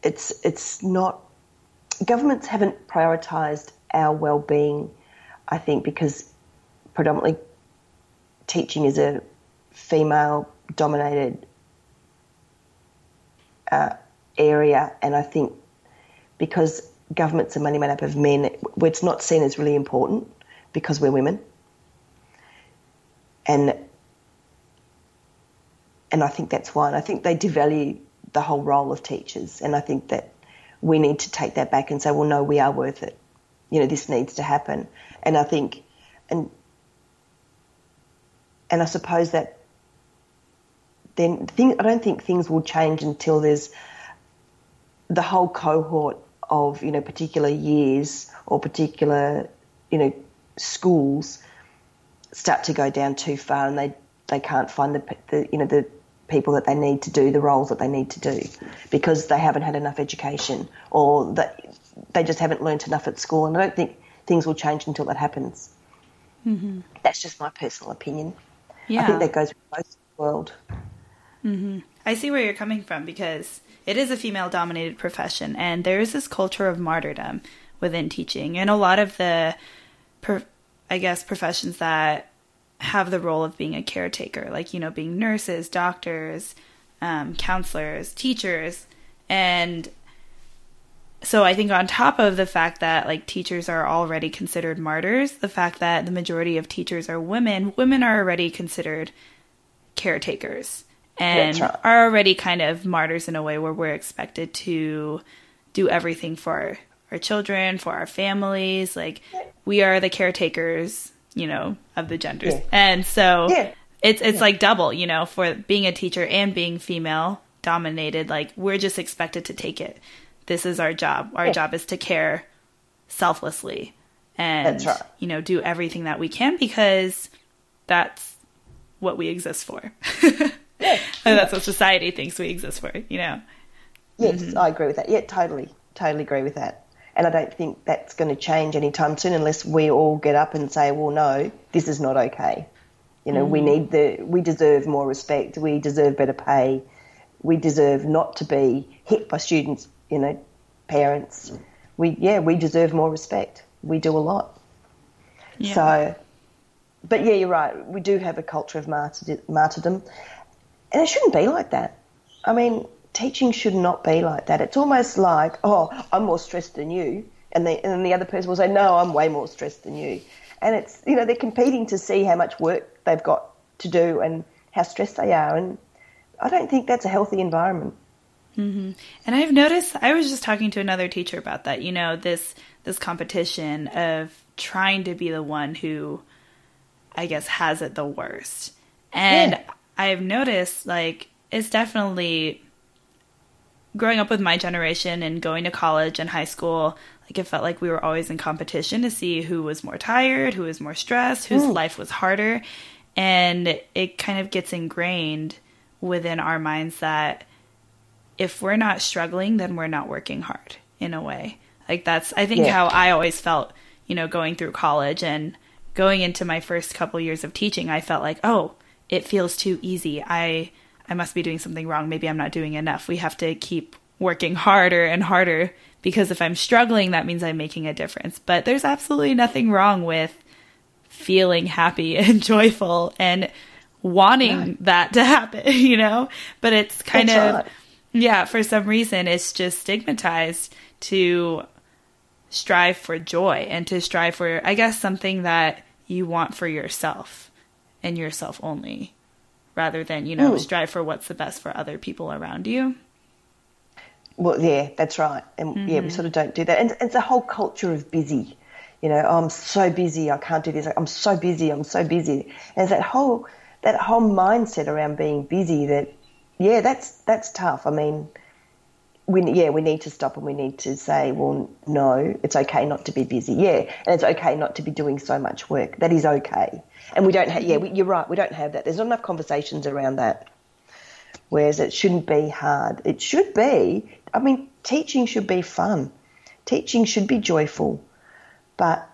It's it's not governments haven't prioritised our well-being, I think, because predominantly teaching is a female-dominated uh, area, and I think because governments are money made up of men, it's not seen as really important because we're women, and and I think that's why. And I think they devalue the whole role of teachers, and I think that we need to take that back and say, well, no, we are worth it. You know, this needs to happen. And I think, and and I suppose that then thing, I don't think things will change until there's the whole cohort of you know particular years or particular you know schools start to go down too far and they they can't find the, the you know the people that they need to do the roles that they need to do because they haven't had enough education or that they just haven't learnt enough at school. And I don't think things will change until that happens. Mm-hmm. That's just my personal opinion. Yeah. I think that goes with most of the world. Mm-hmm. I see where you're coming from because it is a female dominated profession and there is this culture of martyrdom within teaching. And a lot of the, I guess, professions that have the role of being a caretaker, like, you know, being nurses, doctors, um, counselors, teachers. And so I think on top of the fact that like teachers are already considered martyrs, the fact that the majority of teachers are women, women are already considered caretakers and right. are already kind of martyrs in a way where we're expected to do everything for our, our children, for our families. Like we are the caretakers you know, of the genders. Yeah. And so yeah. it's it's yeah. like double, you know, for being a teacher and being female dominated, like we're just expected to take it. This is our job. Our job is to care selflessly and right. you know, do everything that we can because that's what we exist for. yeah, and that's what society thinks we exist for, you know. Yes, mm-hmm. I agree with that. Yeah, totally, totally agree with that. And I don't think that's going to change anytime soon unless we all get up and say, well, no, this is not okay. You know, mm-hmm. we need the, we deserve more respect. We deserve better pay. We deserve not to be hit by students, you know, parents. We, yeah, we deserve more respect. We do a lot. Yeah. So, but yeah, you're right. We do have a culture of martyrdom, and it shouldn't be like that. I mean, teaching should not be like that. It's almost like, oh, I'm more stressed than you, and, the, and then the other person will say, no, I'm way more stressed than you. And it's, you know, they're competing to see how much work they've got to do and how stressed they are. And I don't think that's a healthy environment. Mm-hmm. And I've noticed, I was just talking to another teacher about that, you know, this, this competition of trying to be the one who, I guess, has it the worst. And yeah. I've noticed, like, it's definitely growing up with my generation and going to college and high school, like it felt like we were always in competition to see who was more tired, who was more stressed, whose life was harder. And it kind of gets ingrained within our minds that if we're not struggling, then we're not working hard in a way. Like that's, I think, yeah. how I always felt, you know, going through college and going into my first couple years of teaching. I felt like, oh, it feels too easy. I, I must be doing something wrong. Maybe I'm not doing enough. We have to keep working harder and harder because if I'm struggling, that means I'm making a difference. But there's absolutely nothing wrong with feeling happy and joyful and wanting right. that to happen, you know? But it's kind That's of, yeah, for some reason, it's just stigmatized to strive for joy and to strive for, I guess, something that you want for yourself and yourself only rather than, you know, mm. strive for what's the best for other people around you. Well, yeah, that's right. And mm-hmm. yeah, we mm-hmm. sort of don't do that. And it's a whole culture of busy. You know, oh, I'm so busy, I can't do this. I'm so busy, I'm so busy. And it's that whole that whole mindset around being busy that yeah, that's that's tough. I mean, we yeah, we need to stop and we need to say, well, no, it's okay not to be busy. Yeah, and it's okay not to be doing so much work. That is okay. And we don't have, yeah, we, you're right, we don't have that. There's not enough conversations around that. Whereas it shouldn't be hard. It should be, I mean, teaching should be fun. Teaching should be joyful. But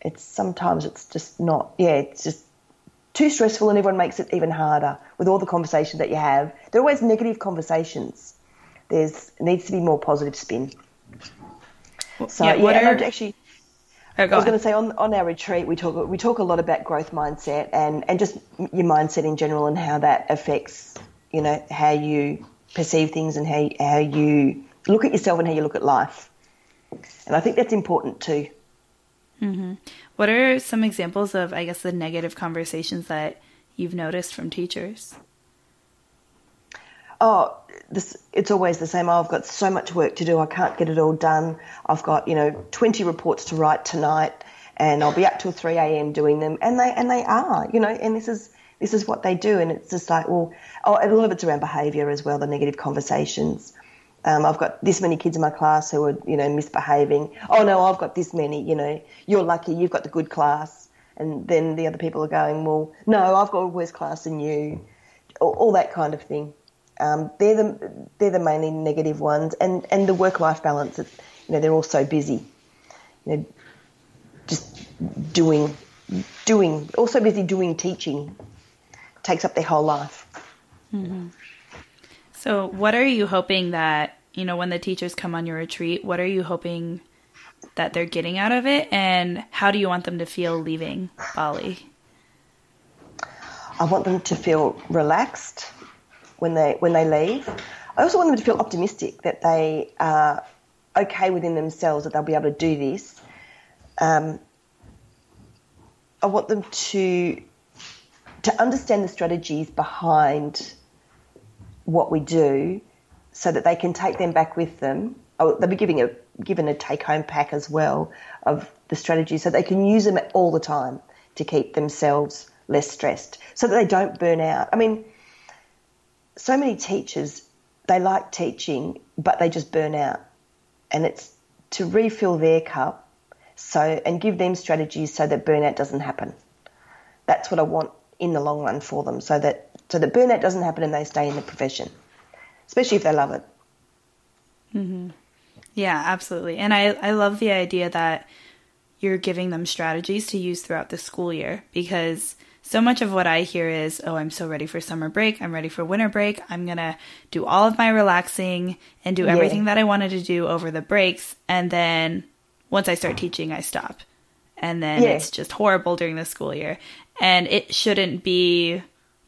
it's sometimes it's just not, yeah, it's just too stressful and everyone makes it even harder with all the conversation that you have. There are always negative conversations. There's needs to be more positive spin. So yeah, yeah are, actually Oh, I was going to say on on our retreat we talk we talk a lot about growth mindset and and just your mindset in general and how that affects you know how you perceive things and how how you look at yourself and how you look at life. And I think that's important too. Mm-hmm. What are some examples of I guess the negative conversations that you've noticed from teachers? Oh, this, it's always the same. Oh, I've got so much work to do. I can't get it all done. I've got, you know, 20 reports to write tonight and I'll be up till 3 a.m. doing them. And they, and they are, you know, and this is, this is what they do. And it's just like, well, oh, a lot of it's around behaviour as well, the negative conversations. Um, I've got this many kids in my class who are, you know, misbehaving. Oh no, I've got this many, you know, you're lucky, you've got the good class. And then the other people are going, well, no, I've got a worse class than you. All, all that kind of thing. Um, they're the they're the mainly negative ones, and and the work life balance. you know, they're all so busy. You know, just doing doing also busy doing teaching takes up their whole life. Mm-hmm. So, what are you hoping that you know when the teachers come on your retreat? What are you hoping that they're getting out of it, and how do you want them to feel leaving Bali? I want them to feel relaxed when they when they leave. I also want them to feel optimistic that they are okay within themselves that they'll be able to do this. Um, I want them to to understand the strategies behind what we do, so that they can take them back with them. Oh, they'll be giving a given a take home pack as well of the strategies, so they can use them all the time to keep themselves less stressed, so that they don't burn out. I mean so many teachers, they like teaching, but they just burn out. And it's to refill their cup so and give them strategies so that burnout doesn't happen. That's what I want in the long run for them so that so that burnout doesn't happen and they stay in the profession, especially if they love it. Mm-hmm. Yeah, absolutely. And I, I love the idea that you're giving them strategies to use throughout the school year because so much of what I hear is, oh, I'm so ready for summer break. I'm ready for winter break. I'm going to do all of my relaxing and do everything yeah. that I wanted to do over the breaks. And then once I start teaching, I stop. And then yeah. it's just horrible during the school year. And it shouldn't be,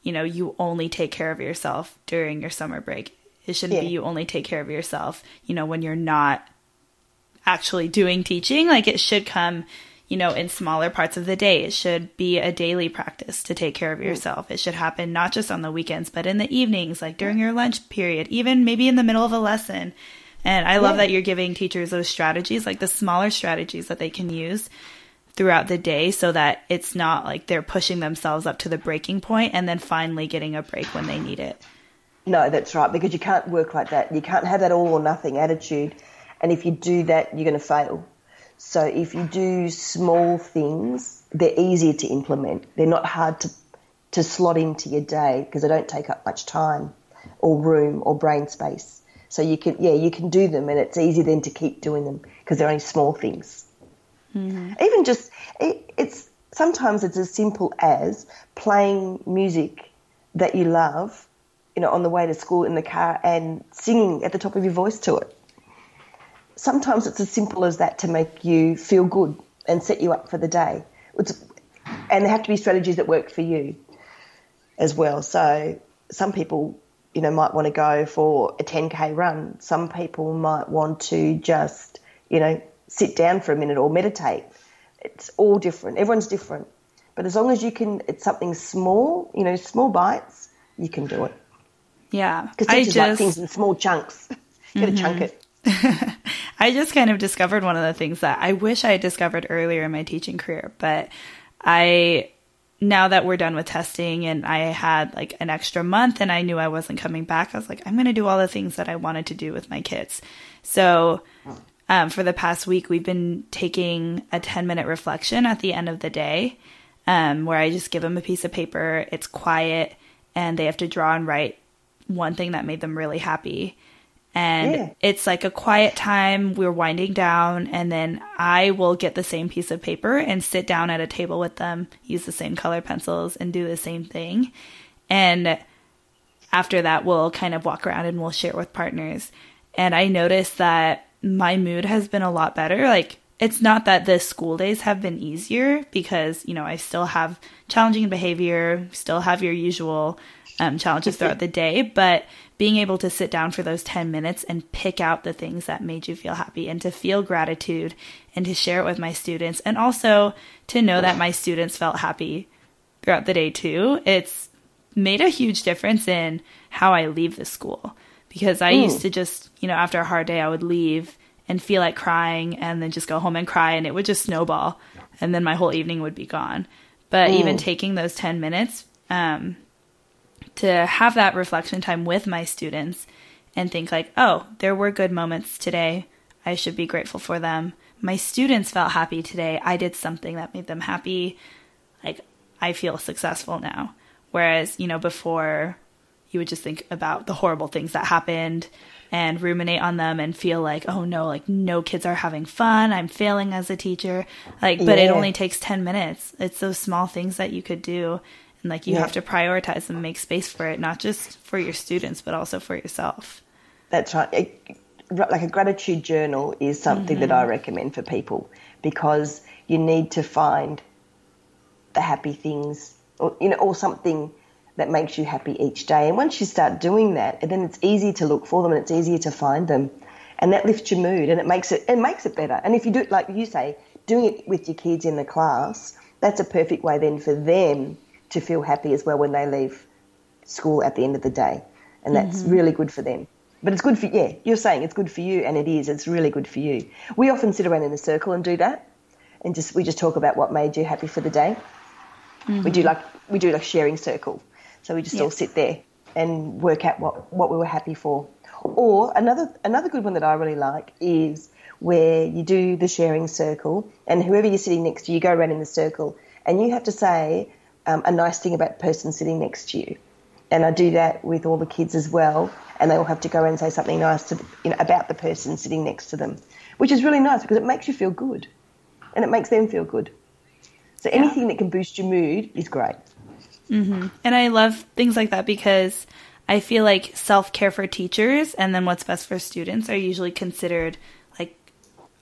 you know, you only take care of yourself during your summer break. It shouldn't yeah. be you only take care of yourself, you know, when you're not actually doing teaching. Like it should come, you know, in smaller parts of the day. It should be a daily practice to take care of yourself. It should happen not just on the weekends, but in the evenings, like during your lunch period, even maybe in the middle of a lesson. And I love yeah. that you're giving teachers those strategies, like the smaller strategies that they can use throughout the day so that it's not like they're pushing themselves up to the breaking point and then finally getting a break when they need it. No, that's right, because you can't work like that. You can't have that all or nothing attitude. And if you do that, you're going to fail. So if you do small things, they're easier to implement. They're not hard to, to slot into your day because they don't take up much time or room or brain space. So you can, yeah, you can do them and it's easy then to keep doing them because they're only small things. Mm-hmm. Even just, it, it's, sometimes it's as simple as playing music that you love you know, on the way to school in the car and singing at the top of your voice to it. Sometimes it's as simple as that to make you feel good and set you up for the day. It's, and there have to be strategies that work for you as well. So some people, you know, might want to go for a 10k run. Some people might want to just, you know, sit down for a minute or meditate. It's all different. Everyone's different. But as long as you can, it's something small, you know, small bites, you can do it. Yeah. Because teachers just, like things in small chunks. Get mm-hmm. a chunk it. I just kind of discovered one of the things that I wish I had discovered earlier in my teaching career, but I now that we're done with testing and I had like an extra month and I knew I wasn't coming back, I was like, I'm going to do all the things that I wanted to do with my kids. So, um, for the past week, we've been taking a 10 minute reflection at the end of the day, um, where I just give them a piece of paper. It's quiet and they have to draw and write one thing that made them really happy. And yeah. it's like a quiet time. We're winding down, and then I will get the same piece of paper and sit down at a table with them, use the same color pencils, and do the same thing. And after that, we'll kind of walk around and we'll share with partners. And I noticed that my mood has been a lot better. Like, it's not that the school days have been easier because, you know, I still have challenging behavior, still have your usual um, challenges throughout the day, but being able to sit down for those 10 minutes and pick out the things that made you feel happy and to feel gratitude and to share it with my students and also to know that my students felt happy throughout the day too. It's made a huge difference in how I leave the school because I Ooh. used to just, you know, after a hard day, I would leave and feel like crying and then just go home and cry and it would just snowball and then my whole evening would be gone. But Ooh. even taking those 10 minutes, um, to have that reflection time with my students and think like, oh, there were good moments today. I should be grateful for them. My students felt happy today. I did something that made them happy. Like I feel successful now. Whereas, you know, before you would just think about the horrible things that happened and ruminate on them and feel like, oh no, like no kids are having fun. I'm failing as a teacher. Like, but yeah. it only takes 10 minutes. It's those small things that you could do and like you yeah. have to prioritize and make space for it, not just for your students, but also for yourself. That's right. It, like a gratitude journal is something mm-hmm. that I recommend for people because you need to find the happy things or you know or something that makes you happy each day. And once you start doing that, then it's easy to look for them and it's easier to find them. And that lifts your mood and it makes it it makes it better. And if you do it like you say, doing it with your kids in the class, that's a perfect way then for them to feel happy as well when they leave school at the end of the day. And that's mm-hmm. really good for them. But it's good for, yeah, you're saying it's good for you, and it is. It's really good for you. We often sit around in a circle and do that. And just we just talk about what made you happy for the day. Mm-hmm. We do like we do like sharing circle. So we just all sit there and work out what, what we were happy for. Or another another good one that I really like is where you do the sharing circle and whoever you're sitting next to, you go around in the circle and you have to say um, a nice thing about the person sitting next to you. And I do that with all the kids as well. And they all have to go and say something nice to, you know, about the person sitting next to them, which is really nice because it makes you feel good and it makes them feel good. So anything yeah. that can boost your mood is great. Mm-hmm. And I love things like that because I feel like self care for teachers and then what's best for students are usually considered like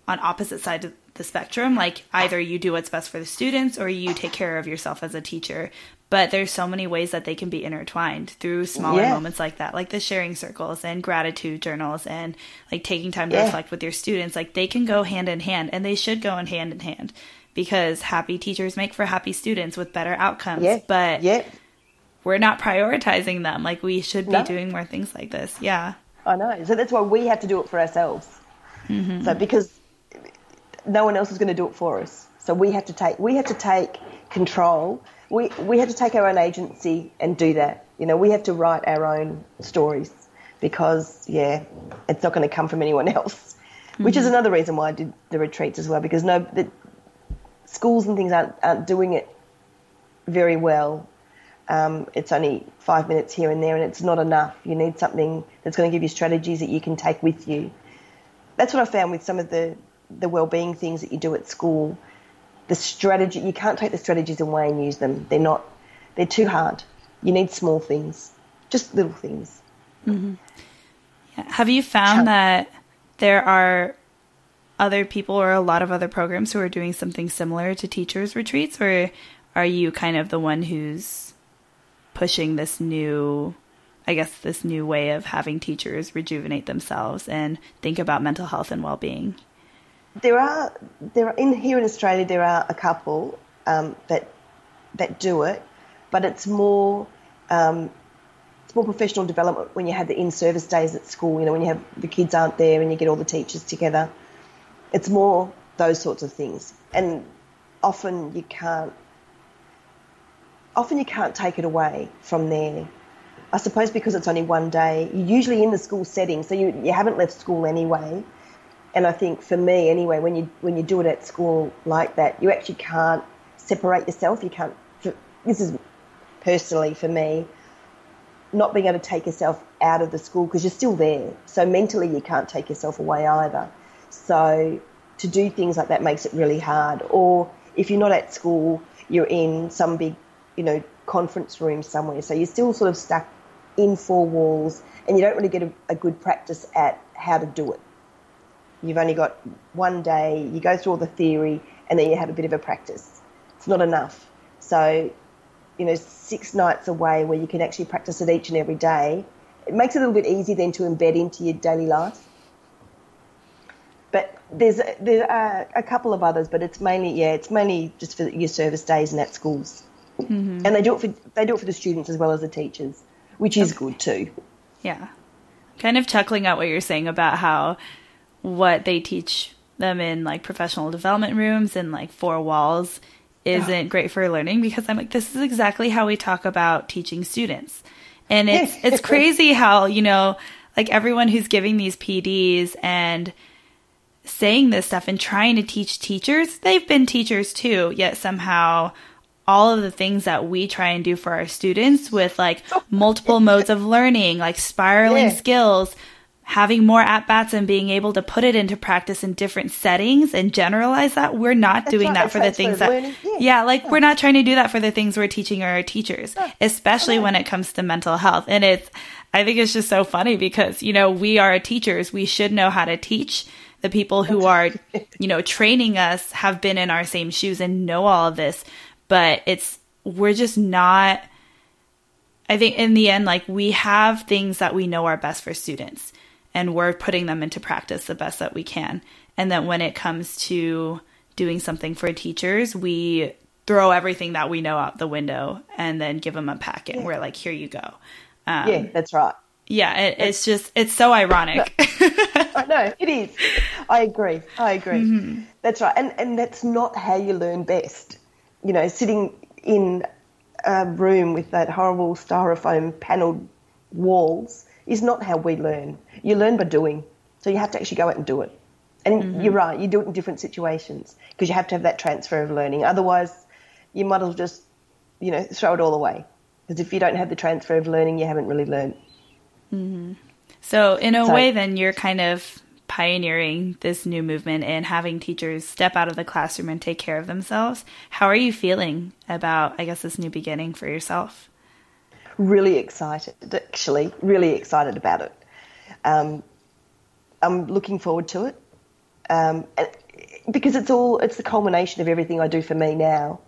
on opposite sides of the spectrum. Like either you do what's best for the students or you take care of yourself as a teacher. But there's so many ways that they can be intertwined through smaller yeah. moments like that, like the sharing circles and gratitude journals and like taking time to yeah. reflect with your students. Like they can go hand in hand and they should go in hand in hand because happy teachers make for happy students with better outcomes. Yeah. But yeah. we're not prioritizing them. Like we should be no. doing more things like this. Yeah. I know. So that's why we have to do it for ourselves. Mm-hmm. So because no one else is going to do it for us. So we have to take we have to take control. We we have to take our own agency and do that. You know, we have to write our own stories because yeah, it's not going to come from anyone else. Mm-hmm. Which is another reason why I did the retreats as well because no the, schools and things aren't, aren't doing it very well. Um, it's only five minutes here and there, and it's not enough. You need something that's going to give you strategies that you can take with you. That's what I found with some of the the well-being things that you do at school, the strategy you can't take the strategies away and use them. They're not. They're too hard. You need small things, just little things. Mm-hmm. Yeah. Have you found that there are other people or a lot of other programs who are doing something similar to teachers retreats, or are you kind of the one who's pushing this new I guess this new way of having teachers rejuvenate themselves and think about mental health and well-being. There are there are in here in Australia there are a couple um, that that do it, but it's more um, it's more professional development when you have the in-service days at school. You know, when you have the kids aren't there and you get all the teachers together. It's more those sorts of things, and often you can't. Often you can't take it away from there. I suppose because it's only one day. You're usually in the school setting, so you you haven't left school anyway and I think for me anyway, when you when you do it at school like that, you actually can't separate yourself. You can't. This is personally for me, not being able to take yourself out of the school because you're still there. So mentally, you can't take yourself away either. So to do things like that makes it really hard. Or if you're not at school, you're in some big, you know, conference room somewhere. So you're still sort of stuck in four walls, and you don't really get a, a good practice at how to do it. You've only got one day, you go through all the theory, and then you have a bit of a practice. It's not enough. So, you know, six nights away where you can actually practice it each and every day, it makes it a little bit easier then to embed into your daily life. But there's there are a couple of others, but it's mainly yeah, it's mainly just for your service days and at schools, mm-hmm. and they do it for they do it for the students as well as the teachers, which is okay. good too. Yeah, kind of chuckling at what you're saying about how what they teach them in like professional development rooms and like four walls isn't great for learning because I'm like, this is exactly how we talk about teaching students. And it's it's crazy how, you know, like everyone who's giving these PDs and saying this stuff and trying to teach teachers, they've been teachers too, yet somehow all of the things that we try and do for our students with like multiple modes of learning, like spiraling yeah. skills, having more at bats and being able to put it into practice in different settings and generalize that. We're not That's doing that for the things that, yeah. yeah, like yeah. we're not trying to do that for the things we're teaching our teachers, yeah. especially when it comes to mental health. And it's, I think it's just so funny because, you know, we are teachers. We should know how to teach. The people who are, you know, training us have been in our same shoes and know all of this, but it's, we're just not, I think in the end, like we have things that we know are best for students and we're putting them into practice the best that we can. And that when it comes to doing something for teachers, we throw everything that we know out the window and then give them a packet. Yeah. We're like, here you go. Um, yeah, that's right. Yeah, it, it's just, it's so ironic. I know, it is. I agree. I agree. Mm-hmm. That's right. And, and that's not how you learn best. You know, sitting in a room with that horrible styrofoam panelled walls is not how we learn. You learn by doing. So you have to actually go out and do it. And mm-hmm. you're right, you do it in different situations because you have to have that transfer of learning. Otherwise, you might as well just you know, throw it all away. Because if you don't have the transfer of learning, you haven't really learned. Mm-hmm. So, in a so, way, then you're kind of pioneering this new movement and having teachers step out of the classroom and take care of themselves. How are you feeling about, I guess, this new beginning for yourself? Really excited, actually, really excited about it. Um, I'm looking forward to it um, because it's all it's the culmination of everything I do for me now,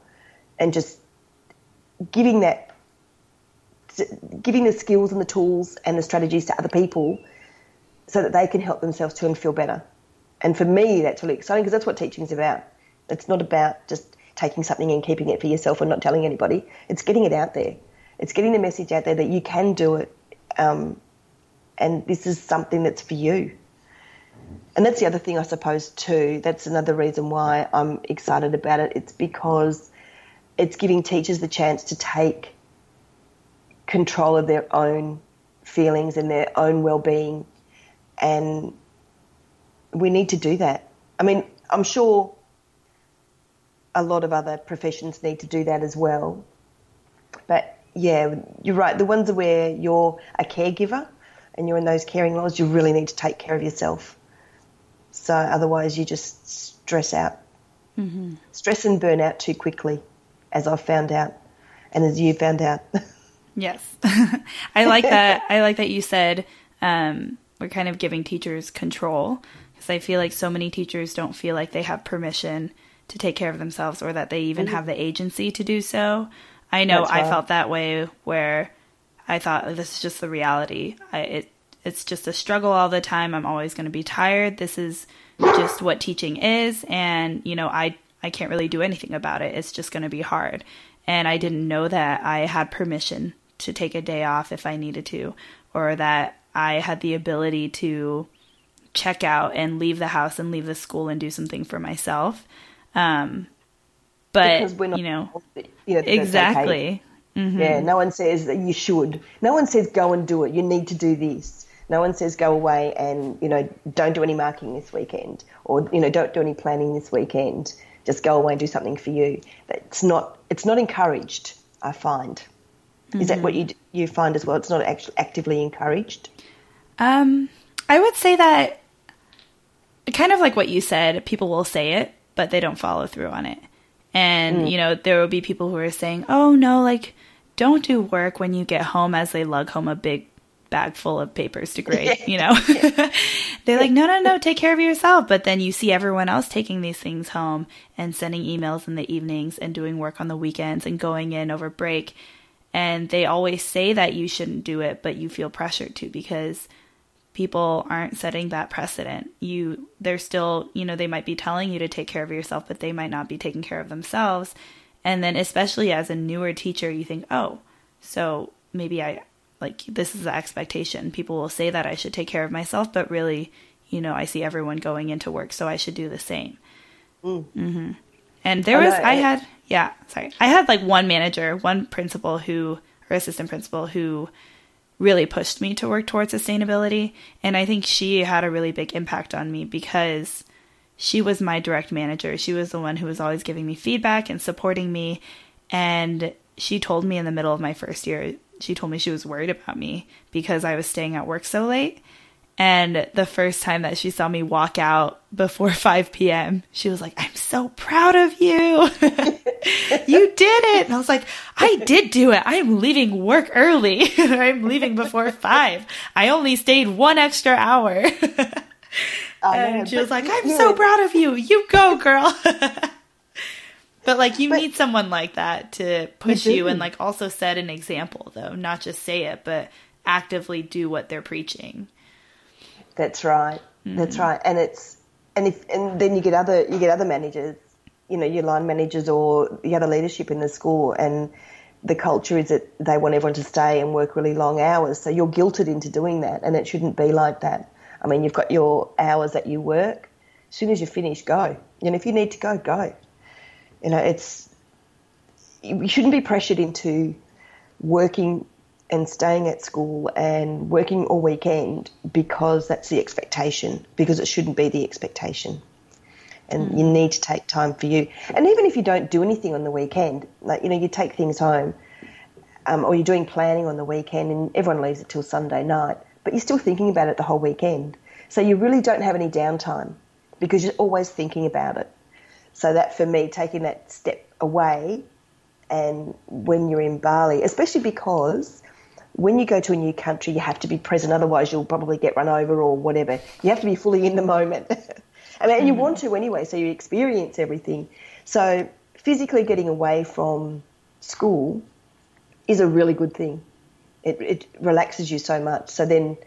and just giving that, giving the skills and the tools and the strategies to other people so that they can help themselves too and feel better. And for me, that's really exciting because that's what teaching is about. It's not about just taking something and keeping it for yourself and not telling anybody. It's getting it out there. It's getting the message out there that you can do it, um, and this is something that's for you. And that's the other thing, I suppose, too. That's another reason why I'm excited about it. It's because it's giving teachers the chance to take control of their own feelings and their own well-being and we need to do that. I mean, I'm sure a lot of other professions need to do that as well. But yeah, you're right. The ones where you're a caregiver and you're in those caring roles, you really need to take care of yourself. So otherwise, you just stress out. Mm-hmm. Stress and burn out too quickly, as I've found out, and as you found out. yes, I like that. I like that you said um, we're kind of giving teachers control because I feel like so many teachers don't feel like they have permission to take care of themselves or that they even mm-hmm. have the agency to do so. I know I felt that way where I thought this is just the reality. I, it it's just a struggle all the time. I'm always going to be tired. This is just what teaching is and you know, I I can't really do anything about it. It's just going to be hard. And I didn't know that I had permission to take a day off if I needed to or that I had the ability to check out and leave the house and leave the school and do something for myself. Um, but you know, you know exactly. Mm-hmm. Yeah, no one says that you should. No one says go and do it. You need to do this. No one says go away and you know don't do any marking this weekend or you know don't do any planning this weekend. Just go away and do something for you. It's not. It's not encouraged. I find. Mm-hmm. Is that what mm-hmm. you you find as well? It's not actually actively encouraged. Um, I would say that kind of like what you said, people will say it, but they don't follow through on it. And, mm. you know, there will be people who are saying, oh, no, like, don't do work when you get home as they lug home a big bag full of papers to grade, you know? They're like, no, no, no, take care of yourself. But then you see everyone else taking these things home and sending emails in the evenings and doing work on the weekends and going in over break. And they always say that you shouldn't do it, but you feel pressured to because people aren't setting that precedent. You they're still, you know, they might be telling you to take care of yourself, but they might not be taking care of themselves. And then especially as a newer teacher, you think, "Oh, so maybe I like this is the expectation. People will say that I should take care of myself, but really, you know, I see everyone going into work, so I should do the same." Mm. hmm And there was I had yeah, sorry. I had like one manager, one principal who or assistant principal who really pushed me to work towards sustainability. And I think she had a really big impact on me because she was my direct manager. She was the one who was always giving me feedback and supporting me. And she told me in the middle of my first year, she told me she was worried about me because I was staying at work so late. And the first time that she saw me walk out before 5 p.m., she was like, I'm so proud of you. you did it. And I was like, I did do it. I'm leaving work early. I'm leaving before 5. I only stayed one extra hour. and she was like, I'm so proud of you. You go, girl. but like, you but, need someone like that to push you and like also set an example, though, not just say it, but actively do what they're preaching. That's right. Mm. That's right. And it's and if and then you get other you get other managers, you know, your line managers or the other leadership in the school and the culture is that they want everyone to stay and work really long hours. So you're guilted into doing that and it shouldn't be like that. I mean, you've got your hours that you work. As soon as you finish, go. And if you need to go, go. You know, it's you shouldn't be pressured into working and staying at school and working all weekend because that's the expectation, because it shouldn't be the expectation. and mm. you need to take time for you. And even if you don't do anything on the weekend, like you know, you take things home, um, or you're doing planning on the weekend, and everyone leaves it till Sunday night, but you're still thinking about it the whole weekend. So you really don't have any downtime because you're always thinking about it. So that for me, taking that step away, and when you're in Bali, especially because when you go to a new country, you have to be present, otherwise you'll probably get run over or whatever. You have to be fully in the moment. and mm-hmm. you want to anyway, so you experience everything. So physically getting away from school is a really good thing. It, it relaxes you so much. So then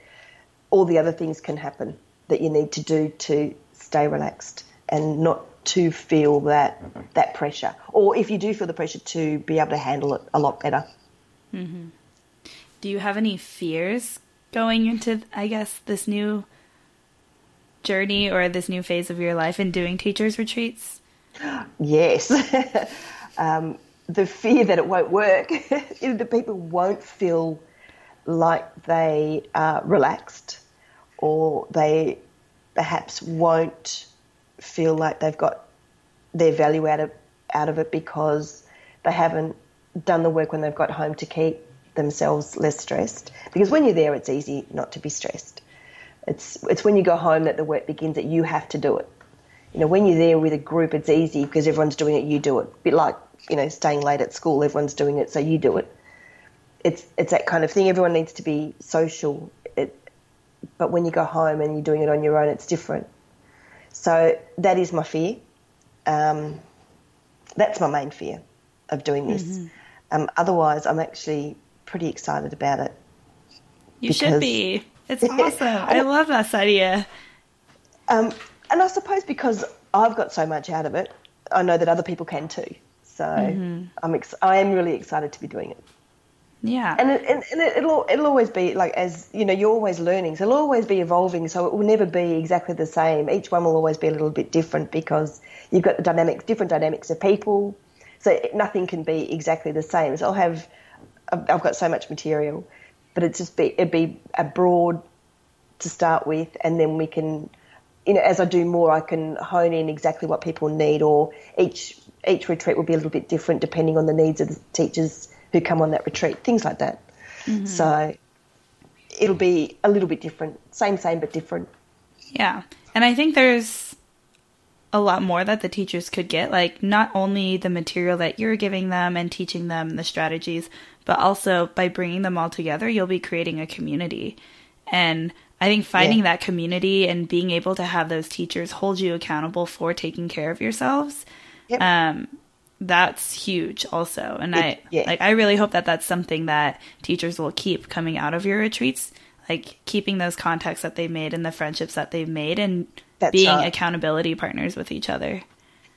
all the other things can happen that you need to do to stay relaxed and not to feel that that pressure. Or if you do feel the pressure, to be able to handle it a lot better. Mm-hmm. Do you have any fears going into, I guess, this new journey or this new phase of your life in doing teachers retreats? Yes. um, the fear that it won't work, the people won't feel like they are relaxed or they perhaps won't feel like they've got their value out of out of it because they haven't done the work when they've got home to keep themselves less stressed. Because when you're there, it's easy not to be stressed. It's it's when you go home that the work begins that you have to do it. You know, when you're there with a group, it's easy because everyone's doing it. You do it. A bit like you know, staying late at school, everyone's doing it, so you do it. It's it's that kind of thing. Everyone needs to be social. It, but when you go home and you're doing it on your own, it's different. So that is my fear. Um, that's my main fear of doing this. Mm-hmm. Um, otherwise, I'm actually pretty excited about it. You should be. It's awesome. I love this idea. Um, and I suppose because I've got so much out of it, I know that other people can too. So mm-hmm. I'm ex- I am really excited to be doing it. Yeah, and, it, and, and it'll it'll always be like as you know you're always learning, so it'll always be evolving. So it will never be exactly the same. Each one will always be a little bit different because you've got the dynamics, different dynamics of people. So nothing can be exactly the same. So I'll have I've got so much material, but it just be it'd be a broad to start with, and then we can, you know, as I do more, I can hone in exactly what people need, or each each retreat will be a little bit different depending on the needs of the teachers who come on that retreat, things like that. Mm-hmm. So it'll be a little bit different, same, same, but different. Yeah, and I think there's a lot more that the teachers could get, like not only the material that you're giving them and teaching them the strategies, but also by bringing them all together, you'll be creating a community. And I think finding yeah. that community and being able to have those teachers hold you accountable for taking care of yourselves, yep. um, that's huge also. And it, I yeah. like I really hope that that's something that teachers will keep coming out of your retreats, like keeping those contacts that they've made and the friendships that they've made, and that's being right. accountability partners with each other.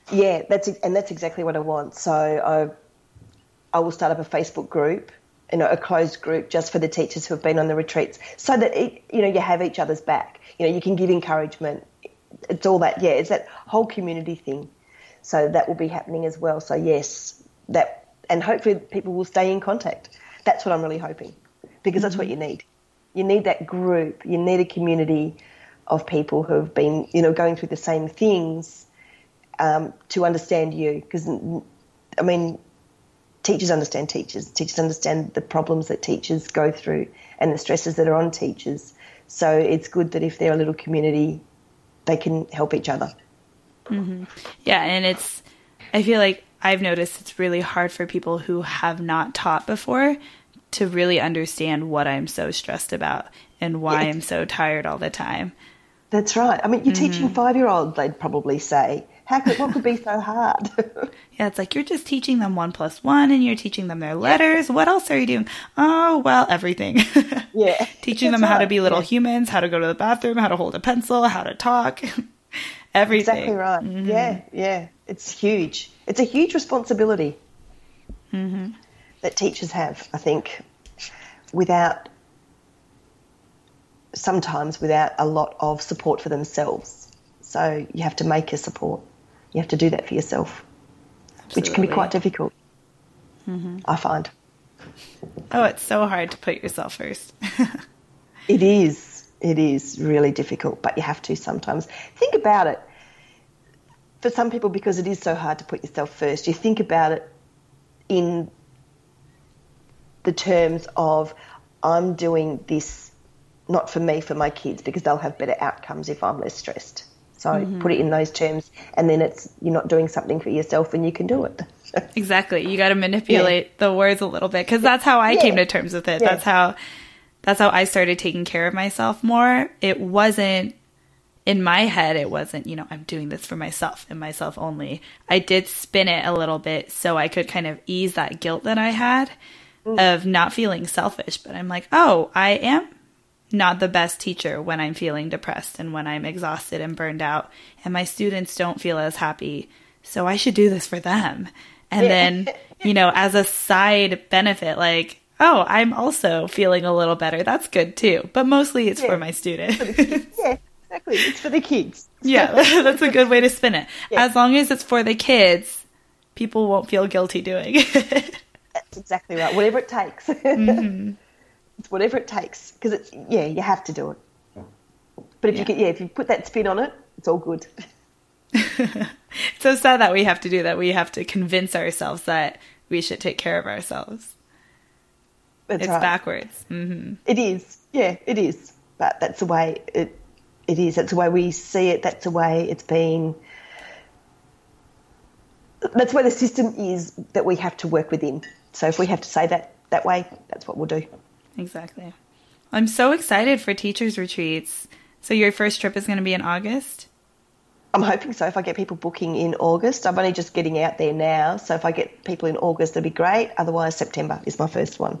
Yeah, that's and that's exactly what I want. So I will start up a Facebook group, you know, a closed group just for the teachers who have been on the retreats, so that it, you know you have each other's back. You know, you can give encouragement. It's all that, yeah. It's that whole community thing. So that will be happening as well. So yes, that and hopefully people will stay in contact. That's what I'm really hoping, because that's what you need. You need that group. You need a community of people who have been, you know, going through the same things um, to understand you. Because I mean, teachers understand teachers. Teachers understand the problems that teachers go through and the stresses that are on teachers. So it's good that if they're a little community, they can help each other. Mm-hmm. Yeah, and it's, I feel like I've noticed it's really hard for people who have not taught before to really understand what I'm so stressed about and why I'm so tired all the time. That's right. I mean, you're mm-hmm. teaching five year olds, they'd probably say, could, what could be so hard? yeah, it's like you're just teaching them one plus one and you're teaching them their letters. What else are you doing? Oh, well, everything. yeah. teaching them right. how to be little yeah. humans, how to go to the bathroom, how to hold a pencil, how to talk. everything. Exactly right. Mm-hmm. Yeah, yeah. It's huge. It's a huge responsibility mm-hmm. that teachers have, I think, without sometimes without a lot of support for themselves. So you have to make a support you have to do that for yourself, Absolutely. which can be quite difficult. Mm-hmm. I find. Oh, it's so hard to put yourself first. it is. It is really difficult, but you have to sometimes. Think about it. for some people, because it is so hard to put yourself first, you think about it in the terms of I'm doing this not for me, for my kids, because they'll have better outcomes if I'm less stressed. So mm-hmm. put it in those terms, and then it's you're not doing something for yourself, and you can do it. exactly. You got to manipulate yeah. the words a little bit because that's how I yeah. came to terms with it. Yeah. That's how that's how I started taking care of myself more. It wasn't in my head, it wasn't, you know, I'm doing this for myself and myself only. I did spin it a little bit so I could kind of ease that guilt that I had mm. of not feeling selfish. But I'm like, oh, I am not the best teacher when I'm feeling depressed and when I'm exhausted and burned out, and my students don't feel as happy. So I should do this for them. And then, you know, as a side benefit, like, oh, I'm also feeling a little better. That's good too. But mostly it's yeah. for my student. yeah, exactly. It's for the kids. yeah, that's a good way to spin it. Yeah. As long as it's for the kids, people won't feel guilty doing it. that's exactly right. Whatever it takes. Mm-hmm. It's whatever it takes because it's yeah, you have to do it. But if yeah. you get yeah, if you put that spin on it, it's all good. It's so sad that we have to do that. We have to convince ourselves that we should take care of ourselves. That's it's right. backwards. Mm-hmm. It is. Yeah, it is. But that's the way it it is. That's the way we see it. That's the way it's been. That's where the system is that we have to work within. So if we have to say that that way, that's what we'll do. Exactly. I'm so excited for teachers retreats. So your first trip is going to be in August. I'm hoping so. If I get people booking in August, I'm only just getting out there now. So if I get people in August, that'd be great. Otherwise, September is my first one.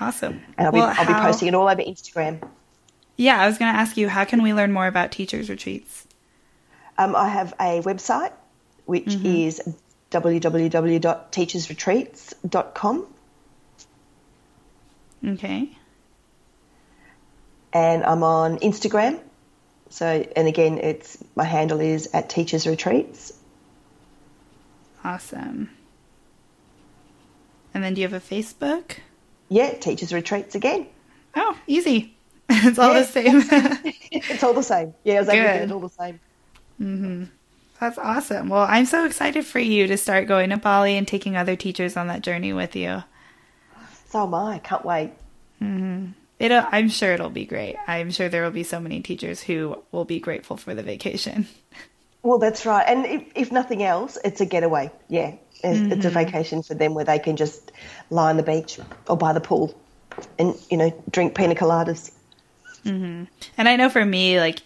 Awesome. And I'll, well, be, I'll how... be posting it all over Instagram. Yeah, I was going to ask you, how can we learn more about teachers retreats? Um, I have a website, which mm-hmm. is www.teachersretreats.com. Okay. And I'm on Instagram so, and again, it's my handle is at Teachers Retreats. Awesome. And then do you have a Facebook? Yeah, Teachers Retreats again. Oh, easy. it's all yeah, the same. it's all the same. Yeah, I was able to all the same. Mm-hmm. That's awesome. Well, I'm so excited for you to start going to Bali and taking other teachers on that journey with you. So am I. Can't wait. Mm-hmm. It'll, I'm sure it'll be great. I'm sure there will be so many teachers who will be grateful for the vacation. Well, that's right. And if, if nothing else, it's a getaway. Yeah. It's, mm-hmm. it's, a mm-hmm. vacation for them where they can just lie on the beach or by the pool and, you know, drink pina coladas. Mm-hmm. And I know for me, like,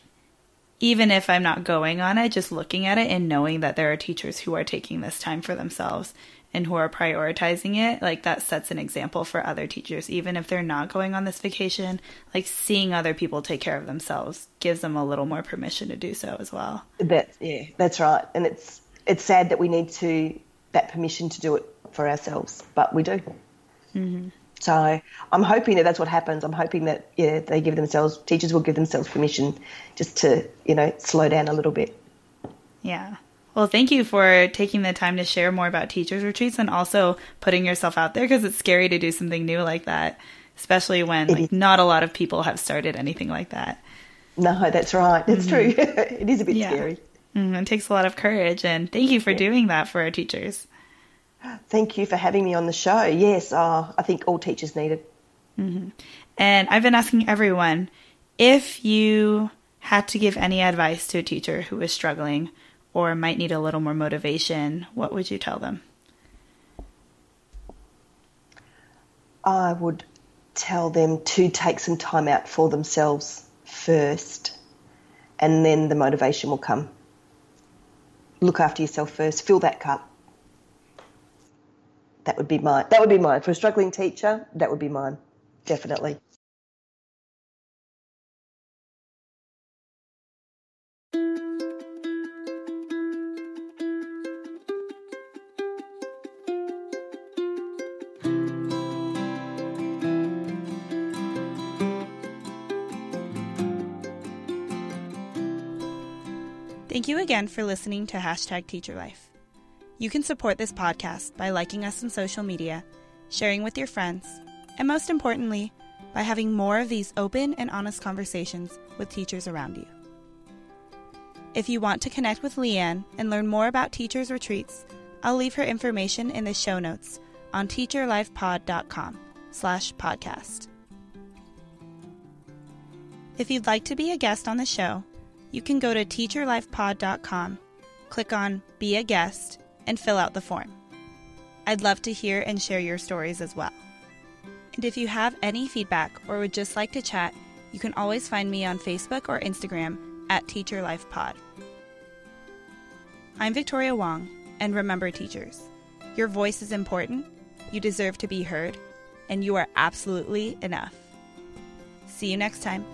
even if I'm not going on it, just looking at it and knowing that there are teachers who are taking this time for themselves and who are prioritizing it, like that sets an example for other teachers. Even if they're not going on this vacation, like seeing other people take care of themselves gives them a little more permission to do so as well. That yeah, that's right. And it's it's sad that we need to that permission to do it for ourselves, but we do. Mm-hmm. So I'm hoping that that's what happens. I'm hoping that yeah, they give themselves teachers will give themselves permission just to you know slow down a little bit. Yeah. Well, thank you for taking the time to share more about teachers retreats and also putting yourself out there because it's scary to do something new like that, especially when like, not a lot of people have started anything like that. No, that's right. That's mm-hmm. true. it is a bit yeah. scary. Mm-hmm. It takes a lot of courage, and thank you for yeah. doing that for our teachers. Thank you for having me on the show. Yes, uh, I think all teachers need it. Mm-hmm. And I've been asking everyone if you had to give any advice to a teacher who is struggling or might need a little more motivation, what would you tell them? I would tell them to take some time out for themselves first, and then the motivation will come. Look after yourself first, fill that cup. That would be mine. That would be mine. For a struggling teacher, that would be mine. Definitely. Thank you again for listening to Hashtag Teacher Life. You can support this podcast by liking us on social media, sharing with your friends, and most importantly, by having more of these open and honest conversations with teachers around you. If you want to connect with Leanne and learn more about Teachers Retreats, I'll leave her information in the show notes on teacherlifepod.com slash podcast. If you'd like to be a guest on the show, you can go to teacherlifepod.com, click on Be a Guest, and fill out the form. I'd love to hear and share your stories as well. And if you have any feedback or would just like to chat, you can always find me on Facebook or Instagram at TeacherLifePod. I'm Victoria Wong, and remember, teachers, your voice is important, you deserve to be heard, and you are absolutely enough. See you next time.